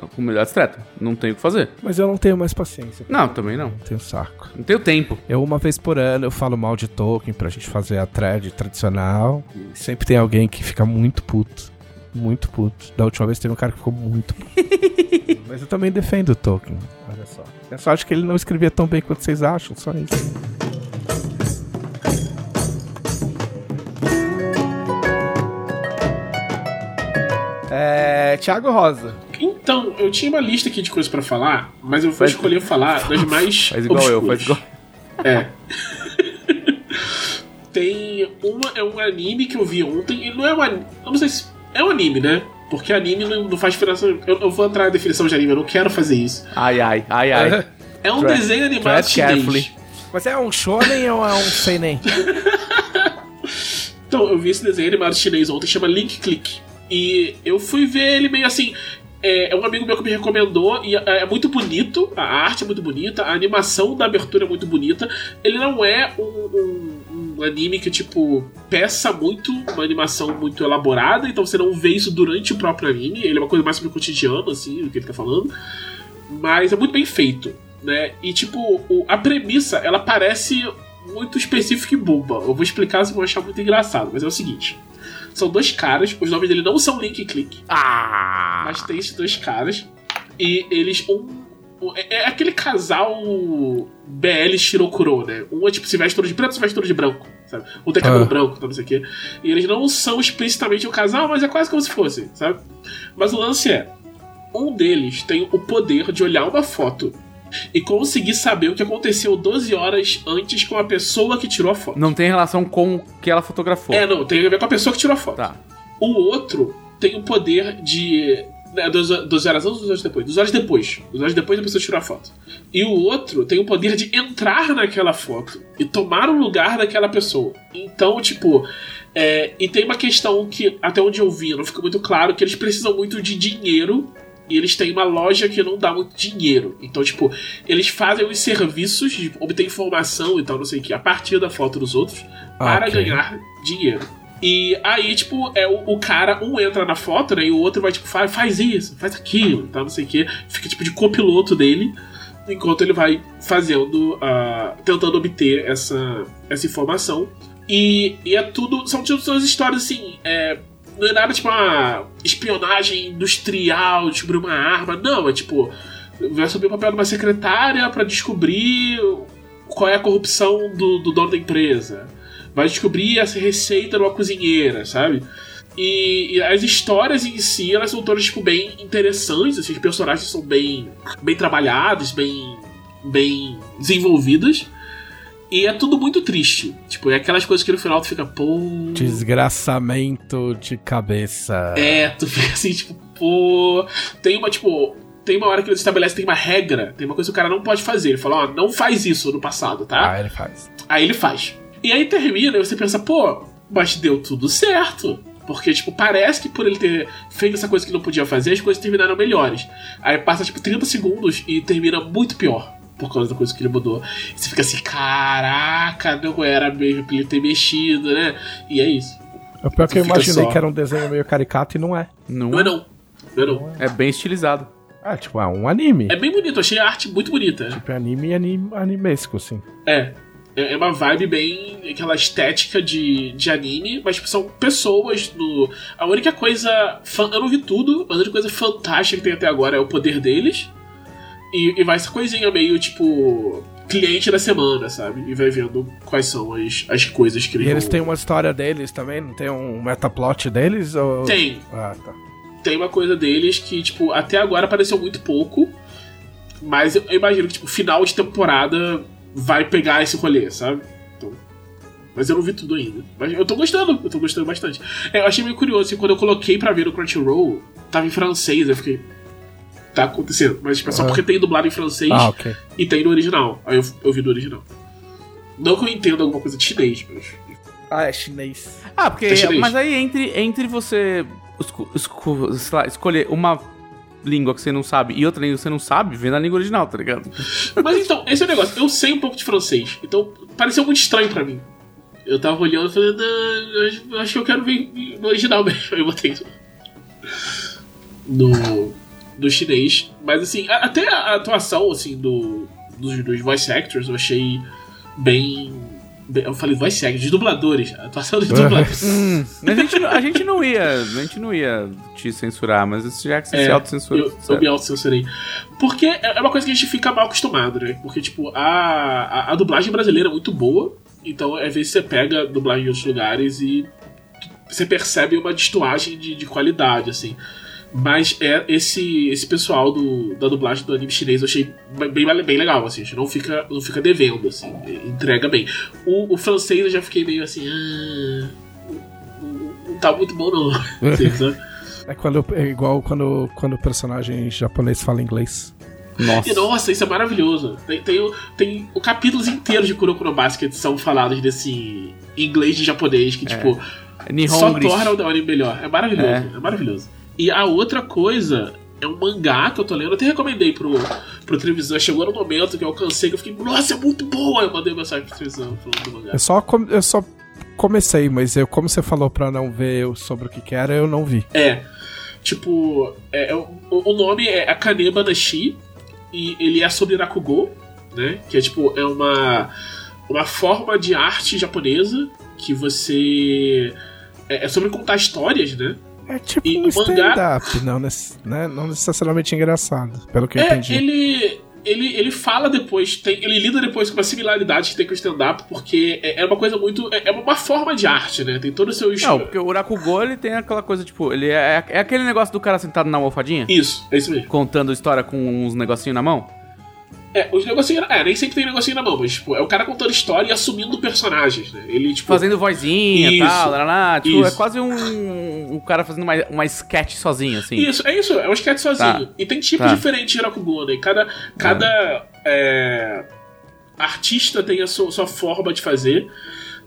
A comunidade treta. Não tem o que fazer. Mas eu não tenho mais paciência. Não, também não. Não tenho saco. Não tenho tempo. Eu, uma vez por ano, eu falo mal de Tolkien pra gente fazer a thread tradicional. E sempre tem alguém que fica muito puto. Muito puto. Da última vez teve um cara que ficou muito puto. Mas eu também defendo o Tolkien. Olha só. Eu só acho que ele não escrevia tão bem quanto vocês acham, só isso. Thiago Rosa. Então, eu tinha uma lista aqui de coisas pra falar, mas eu vou Faz- escolher falar das mais Faz igual eu, obscuras. faz igual. É. Tem uma, é um anime que eu vi ontem, e não é um anime, eu não sei se é um anime, né? Porque anime não, não faz diferença. Eu, eu vou entrar na definição de anime, eu não quero fazer isso. Ai, ai, ai, ai. É um Tread- desenho animado chinês. Mas é um shonen ou é um seinen? Então, eu vi esse desenho animado chinês ontem, chama Link Click. E eu fui ver ele meio assim. É, é um amigo meu que me recomendou e é, é muito bonito, a arte é muito bonita, a animação da abertura é muito bonita. Ele não é um, um- um anime que, tipo, peça muito, uma animação muito elaborada, então você não vê isso durante o próprio anime. Ele é uma coisa mais sobre o cotidiano, assim, do que ele tá falando. Mas é muito bem feito, né? E, tipo, o- a premissa, ela parece muito específica e boba. Eu vou explicar, vocês vão achar muito engraçado, mas é o seguinte. São dois caras, os nomes dele não são Link e Click, Ah! mas tem esses dois caras. E eles. Um, um- é, é aquele casal BL Shirokuro, né? Um é tipo se veste todo de preto, se veste todo de branco. Sabe? Um tem cabelo Ah. branco, então não sei o quê. E eles não são explicitamente um casal, mas é quase como se fosse, sabe? Mas o lance é: um deles tem o poder de olhar uma foto e conseguir saber o que aconteceu 12 horas antes com a pessoa que tirou a foto. Não tem relação com o que ela fotografou. É, não, tem a ver com a pessoa que tirou a foto. Tá. O outro tem o poder de. Né, 12 12 horas antes ou 12 horas depois? 12 horas depois. 12 horas depois a pessoa tirou a foto. E o outro tem o poder de entrar naquela foto e tomar o lugar daquela pessoa. Então, tipo. é, e tem uma questão que, até onde eu vi, não fica muito claro, que eles precisam muito de dinheiro. E eles têm uma loja que não dá muito dinheiro. Então, tipo, eles fazem os serviços de obter informação e tal, não sei o que, a partir da foto dos outros, para Ok. ganhar dinheiro. E aí, tipo, é o, o cara, um entra na foto, né? E o outro vai, tipo, faz, faz isso, faz aquilo, tá, não sei o quê. Fica, tipo, de copiloto dele, enquanto ele vai fazendo, ah, tentando obter essa, essa informação. E, e é tudo, são tipo, são as histórias, assim, é, não é nada, tipo, uma espionagem industrial, descobrir uma arma. Não, é, tipo, vai subir o papel de uma secretária pra descobrir qual é a corrupção do, do dono da empresa vai descobrir essa receita numa cozinheira, sabe? E, e as histórias em si, elas são todas, tipo, bem interessantes, assim, os personagens são bem, bem trabalhados, bem, bem desenvolvidas. E é tudo muito triste. Tipo, é aquelas coisas que no final tu fica, pô. Desgraçamento de cabeça. É, tu fica assim, tipo, pô. Tem uma, tipo. Tem uma hora que eles estabelecem, tem uma regra, tem uma coisa que o cara não pode fazer. Ele fala, ó, não faz isso no passado, tá? Ah, ele faz. Aí ele faz. E aí termina e você pensa, pô, mas deu tudo certo. Porque, tipo, parece que por ele ter feito essa coisa que não podia fazer, as coisas terminaram melhores. Aí passa, tipo, 30 segundos e termina muito pior. Por causa da coisa que ele mudou. E você fica assim, caraca, não era mesmo pra ele ter mexido, né? E é isso. O pior que eu imaginei só. que era um desenho meio caricato e não é. Não, Não é não. Não é não. É bem estilizado. Ah, tipo, é um anime. É bem bonito, eu achei a arte muito bonita. Tipo, é anime e anim, animesco, assim. É. É é uma vibe bem. aquela estética de, de anime, mas tipo, são pessoas no. A única coisa. fan- Eu não vi tudo, a única coisa fantástica que tem até agora é o poder deles. E, e vai essa coisinha meio tipo. cliente da semana, sabe? E vai vendo quais são as, as coisas que E eles eles vão- têm uma história deles também? Não tem um metaplot deles? Ou... Tem. Ah, tá. tem uma coisa deles que, tipo, até agora apareceu muito pouco. Mas eu eu imagino que, tipo, final de temporada vai pegar esse rolê, sabe? Então, mas eu não vi tudo ainda. Mas eu tô gostando, eu tô gostando bastante. É, eu achei meio curioso, assim, quando eu coloquei pra ver no Crunchyroll, tava em francês, eu fiquei. Tá acontecendo. Mas, tipo, é só porque tem dublado em francês Ah, ok. e tem no original. Aí eu, eu vi no original. Não que eu entenda alguma coisa de chinês, mas. Ah, é chinês. Ah, porque. É chinês. mas aí entre, entre você esco- esco- sei lá, escolher uma língua que você não sabe e outra língua que você não sabe, vem na língua original, tá ligado? Mas então, esse é o negócio. Eu sei um pouco de francês, então pareceu muito estranho pra mim. Eu tava olhando e falei, "Não, eu acho- eu acho que eu quero ver no original mesmo. Aí eu botei no, no chinês. Mas assim, a- até a atuação assim, do, dos, dos voice actors eu achei bem. bem- Eu falei voice actors, de dubladores. A atuação dos dubladores. A gente, não- a gente não ia. A gente não ia te censurar, mas isso já que você É, se autocensura. Eu, eu me autocensurei. Porque é é uma coisa que a gente fica mal acostumado, né? Porque, tipo, a, a, a dublagem brasileira é muito boa. Então, às vezes, você pega a dublagem de outros lugares e você percebe uma destoagem de, de qualidade, assim. Mas é esse, esse pessoal do, da dublagem do anime chinês eu achei bem, bem, bem legal, assim. A gente não fica, não fica devendo, assim. Entrega bem. O, o francês eu já fiquei meio assim. Ah, não, tá muito bom, não. Assim? É, quando, é igual quando, quando o personagem japonês fala inglês. Nossa. E, nossa, isso é maravilhoso. Tem, tem, o- tem o capítulos inteiros de Kuroko no Basket são falados desse inglês de japonês que, tipo, Nihon só torna o anime melhor. É maravilhoso, É. é. maravilhoso. E a outra coisa é um mangá que eu tô lendo. Eu até recomendei pro, pro televisão. Chegou no momento que eu alcancei que eu fiquei, nossa, é muito boa. Eu mandei mensagem pro televisão falando do mangá. Eu só, eu só comecei, mas eu, como você falou pra não ver sobre o que que era, eu não vi. É. Tipo, é, é o, o nome é Akane Banashi e ele é sobre Rakugo, né? Que é tipo, é uma, uma forma de arte japonesa que você. É, é sobre contar histórias, né? É tipo E um o mangá- stand-up, não, né, não necessariamente engraçado, pelo que eu É, entendi. ele. Ele, ele fala depois, tem, ele lida depois com uma similaridade que tem com o stand-up, porque é, é uma coisa muito. É, é uma forma de arte, né? Tem todos os seus. Não, porque o Rakugo, ele tem aquela coisa, tipo, ele é, é aquele negócio do cara sentado na almofadinha, Isso, é isso mesmo. contando história com uns negocinhos na mão. É, os negocinhos. É, nem sempre tem negocinho na mão, mas tipo, é o cara contando história e assumindo personagens, né? Ele, tipo. Fazendo vozinha e tal, lá, lá. Tipo, é isso. quase um, um cara fazendo uma, uma sketch sozinho, assim. Isso, é isso, é um sketch sozinho. Tá. E tem tipos Tá. diferentes de Rakugo, né? Cada, cada é, artista tem a sua, sua forma de fazer.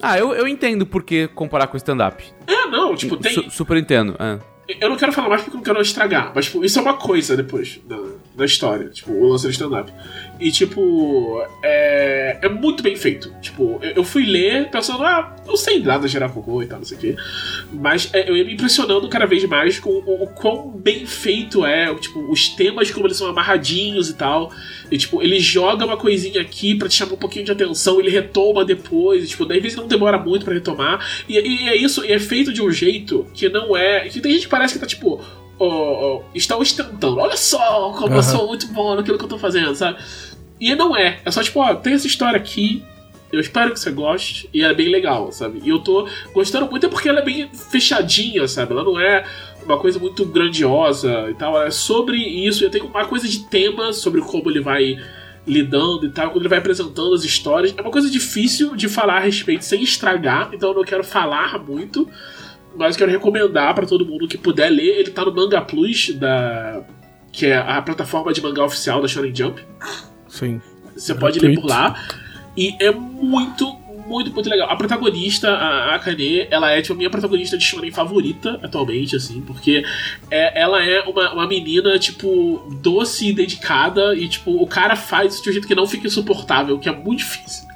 Ah, eu, eu entendo por que comparar com stand-up. É, não, tipo, tem. Su- super entendo. é. Eu não quero falar mais porque eu não quero estragar, mas tipo, isso é uma coisa depois da, da história, tipo, o lance do stand-up. E tipo, é, é muito bem feito. Tipo, eu, eu fui ler pensando, ah, não sei nada de Rakugo e tal, não sei o quê. Mas é, eu ia me impressionando cada vez mais com o, o quão bem feito é, tipo, os temas como eles são amarradinhos e tal. E tipo, ele joga uma coisinha aqui pra te chamar um pouquinho de atenção, ele retoma depois, e, tipo, daí vezes não demora muito pra retomar. E, e é isso, e é feito de um jeito que não é. Que tem gente que parece que tá tipo. Ó, ó, está ostentando. Olha só como eu Aham. sou muito bom naquilo que eu tô fazendo, sabe? E não é. É só tipo, ó, tem essa história aqui. Eu espero que você goste. E é bem legal, sabe? E eu tô gostando muito é porque ela é bem fechadinha, sabe? Ela não é uma coisa muito grandiosa e tal. É sobre isso. E tem uma coisa de tema sobre como ele vai lidando e tal, quando ele vai apresentando as histórias. É uma coisa difícil de falar a respeito sem estragar, então eu não quero falar muito, mas eu quero recomendar pra todo mundo que puder ler. Ele tá no Manga Plus, da, que é a plataforma de mangá oficial da Shonen Jump. Sim. Você pode ler por lá. E é muito, muito, muito legal. A protagonista, a Akane, ela é tipo, a minha protagonista de shonen favorita atualmente, assim, porque é- ela é uma, uma menina, tipo, doce e dedicada, e, tipo, o cara faz isso de um jeito que não fica insuportável, que é muito difícil.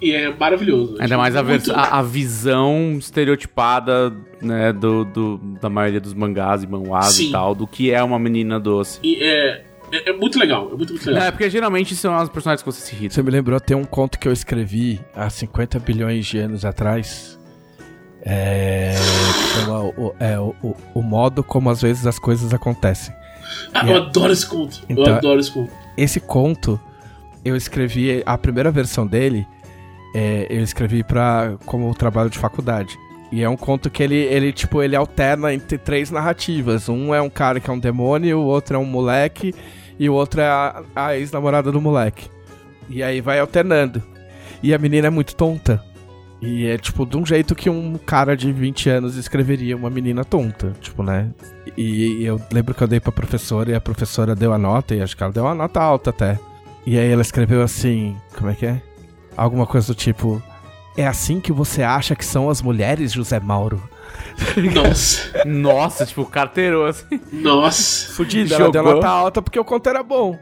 E é maravilhoso. Ainda Tipo, mais a, muito- vers- a, a visão estereotipada, né, do, do- da maioria dos mangás e manhwas Sim. e tal, do que é uma menina doce. E é, é, é muito legal, é muito, muito legal. É, porque geralmente são as personagens que você se irrita. Você me lembrou, tem um conto que eu escrevi há 50 bilhões de anos atrás. É. chama o, é, o, o- o modo como às vezes as coisas acontecem. Ah, eu Yeah. adoro esse conto. eu Então- adoro esse conto. Esse conto, eu escrevi, a primeira versão dele, é, eu escrevi pra, como trabalho de faculdade. E é um conto que ele, ele, tipo, ele alterna entre três narrativas. Um é um cara que é um demônio, o outro é um moleque, e o outro é a, a ex-namorada do moleque. E aí vai alternando. E a menina é muito tonta. E é, tipo, de um jeito que um cara de 20 anos escreveria uma menina tonta, tipo, né? E, eu lembro que eu dei pra professora e a professora deu a nota, e acho que ela deu uma nota alta até. E aí ela escreveu assim, como é que é? Alguma coisa do tipo, É assim que você acha que são as mulheres, José Mauro? Nossa. Nossa, tipo, carteirou assim. Nossa. Fudido, ela deu nota alta porque o conto era bom.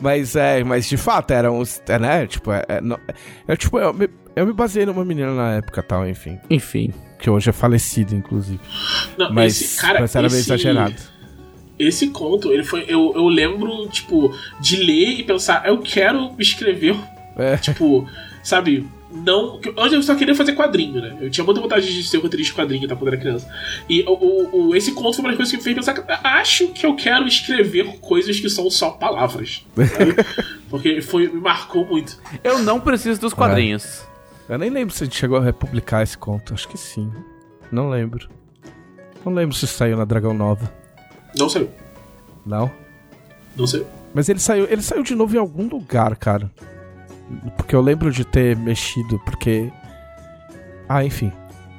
Mas é, mas de fato eram os. É, né? Tipo, é, é, não- é tipo, eu me, eu me baseei numa menina na época tal, enfim. Enfim. Que hoje é falecida, inclusive. Não, Mas, esse, cara, mas era meio esse- exagerado. Esse conto, ele foi. Eu, eu lembro, tipo, de ler e pensar, eu quero escrever, É. tipo, sabe? Não. Antes eu só queria fazer quadrinho, né? Eu tinha muita vontade de ser roteirista de quadrinho tá, quando era criança. E o, o- esse conto foi uma das coisas que me fez pensar. que Acho que eu quero escrever coisas que são só palavras. Porque foi, me marcou muito. Eu não preciso dos quadrinhos. Eu nem lembro se a gente chegou a republicar esse conto. Acho que sim. Não lembro. Não lembro se saiu na Dragão Nova. Não saiu. Não. Não saiu. Mas ele saiu, ele saiu de novo em algum lugar, cara. Porque eu lembro de ter mexido, porque. Ah, enfim.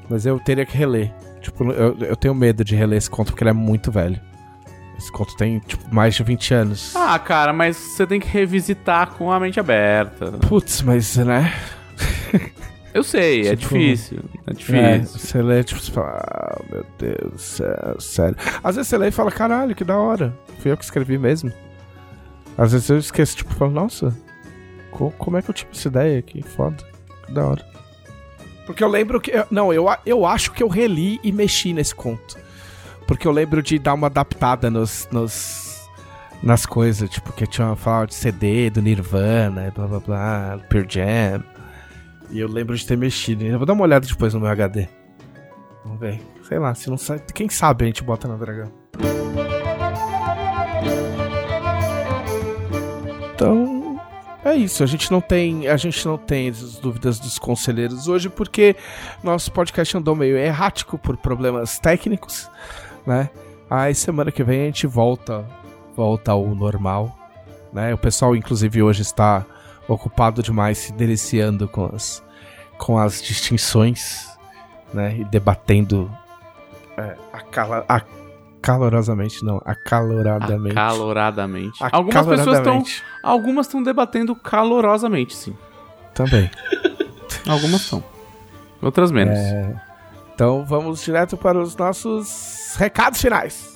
Mas eu teria que reler. Tipo, eu, eu tenho medo de reler esse conto porque ele é muito velho. Esse conto tem, tipo, mais de 20 anos. Ah, cara, mas você tem que revisitar com a mente aberta. Putz, mas, né? Eu sei, é Tipo, difícil. É É, difícil. você lê, tipo, você fala, ah, meu Deus do céu, sério. Às vezes você lê e fala, caralho, que da hora. Fui eu que escrevi mesmo. Às vezes eu esqueço, tipo, falo, nossa, co- como é que eu tive essa ideia? Que foda, que da hora. Porque eu lembro que. eu- Não, eu, eu acho que eu reli e mexi nesse conto. Porque eu lembro de dar uma adaptada nos. nos nas coisas, tipo, que tinha falado de CD, do Nirvana, blá blá blá, Pearl Jam. E eu lembro de ter mexido. Eu vou dar uma olhada depois no meu HD. Vamos ver. Sei lá, se não sabe. Quem sabe a gente bota na Dragão. Então. É isso, a gente não tem, a gente não tem as dúvidas dos conselheiros hoje porque nosso podcast andou meio errático por problemas técnicos, né? Aí semana que vem a gente volta, volta ao normal, né? O pessoal inclusive hoje está ocupado demais se deliciando com as, com as distinções, né? E debatendo é, acala, acalorosamente, não, acaloradamente. Acaloradamente. Algumas pessoas estão. Acaloradamente. Algumas estão debatendo calorosamente, sim. Também. Algumas estão. Outras menos. Então vamos direto para os nossos recados finais.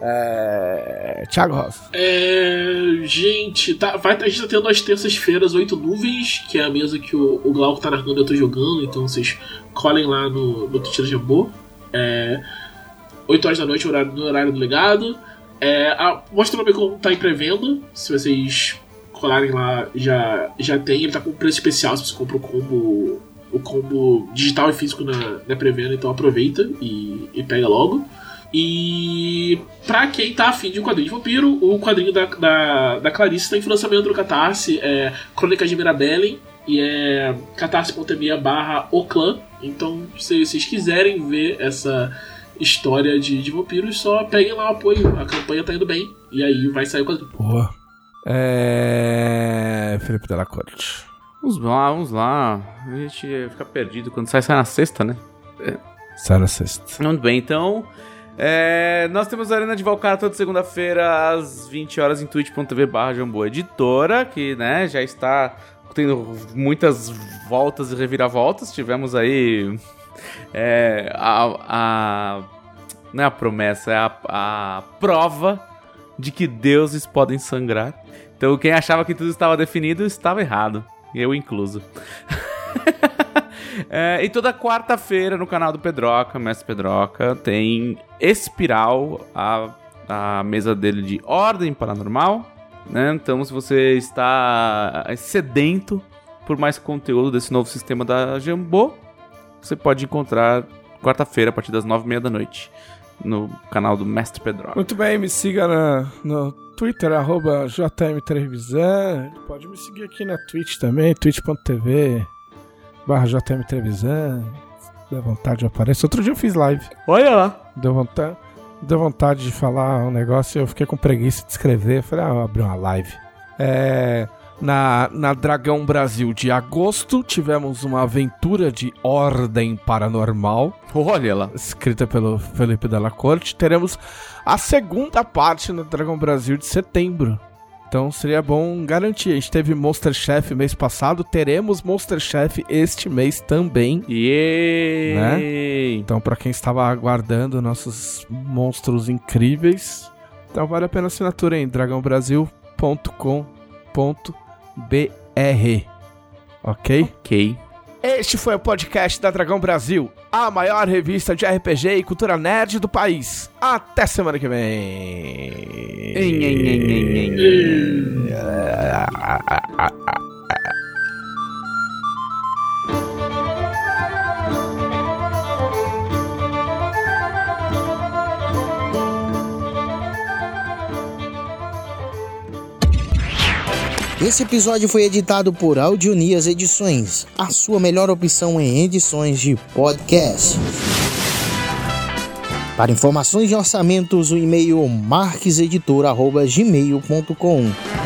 É... Thiago Rosa. É, gente, tá, vai, a gente tá tendo às terças-feiras oito nuvens, que é a mesa que o, o Glauco tá narrando e eu tô jogando, então vocês colhem lá no, no Twitch da Jambô. É, 8 horas da noite, horário, no horário do legado. É, a, mostra nome como tá em pré-venda. Se vocês colarem lá, já, já tem. Ele tá com preço especial se você compra o combo, o combo digital e físico na, na pré-venda, então aproveita e, e pega logo. E pra quem tá afim de um quadrinho de vampiro, o quadrinho da, da, da Clarice tá em financiamento no Catarse, é Crônicas de Mirabelle, e é catarse.me barra o clã. Então, se vocês quiserem ver essa história de, de vampiros, só peguem lá o apoio. A campanha tá indo bem. E aí vai sair o quadrinho. Boa. É... Felipe Della Corte. Vamos lá, vamos lá. A gente fica perdido quando sai, sai na sexta, né? Sai na sexta. Muito bem, então. É, nós temos a Arena de Valcata toda segunda-feira às 20 horas em twitch.tv barra Editora, que né, já está tendo muitas voltas e reviravoltas. Tivemos aí é, a, a- Não é a promessa, é a, a prova de que deuses podem sangrar. Então quem achava que tudo estava definido estava errado. Eu incluso. É, e toda quarta-feira no canal do Pedroca, Mestre Pedroca, tem Espiral, a, a mesa dele de Ordem Paranormal. Né? Então, se você está sedento por mais conteúdo desse novo sistema da Jambô, você pode encontrar quarta-feira, a partir das nove e meia da noite, no canal do Mestre Pedroca. Muito bem, me siga na, no Twitter, arroba JM Trevisan. Pode me seguir aqui na Twitch também, twitch.tv barra JM Trevisan. Der vontade, eu apareço. Outro dia eu fiz live. Olha lá! Deu vontade, deu vontade de falar um negócio e eu fiquei com preguiça de escrever. Falei, ah, eu abri uma live. É, na, na Dragão Brasil de agosto, tivemos uma aventura de Ordem Paranormal Olha lá! escrita pelo Felipe Della Corte. Teremos a segunda parte no Dragão Brasil de setembro, Então seria bom garantir. A gente teve Monster Chef mês passado, teremos Monster Chef este mês também. Yay! Né? Então, para quem estava aguardando nossos monstros incríveis, então vale a pena a assinatura em dragãobrasil.com.br. Ok? Ok. Este foi o podcast da Dragão Brasil, a maior revista de RPG e cultura nerd do país. Até semana que vem. Esse episódio foi editado por Audionias Edições, a sua melhor opção em edições de podcast. Para informações de orçamentos, o e-mail marqueseditor.gmail.com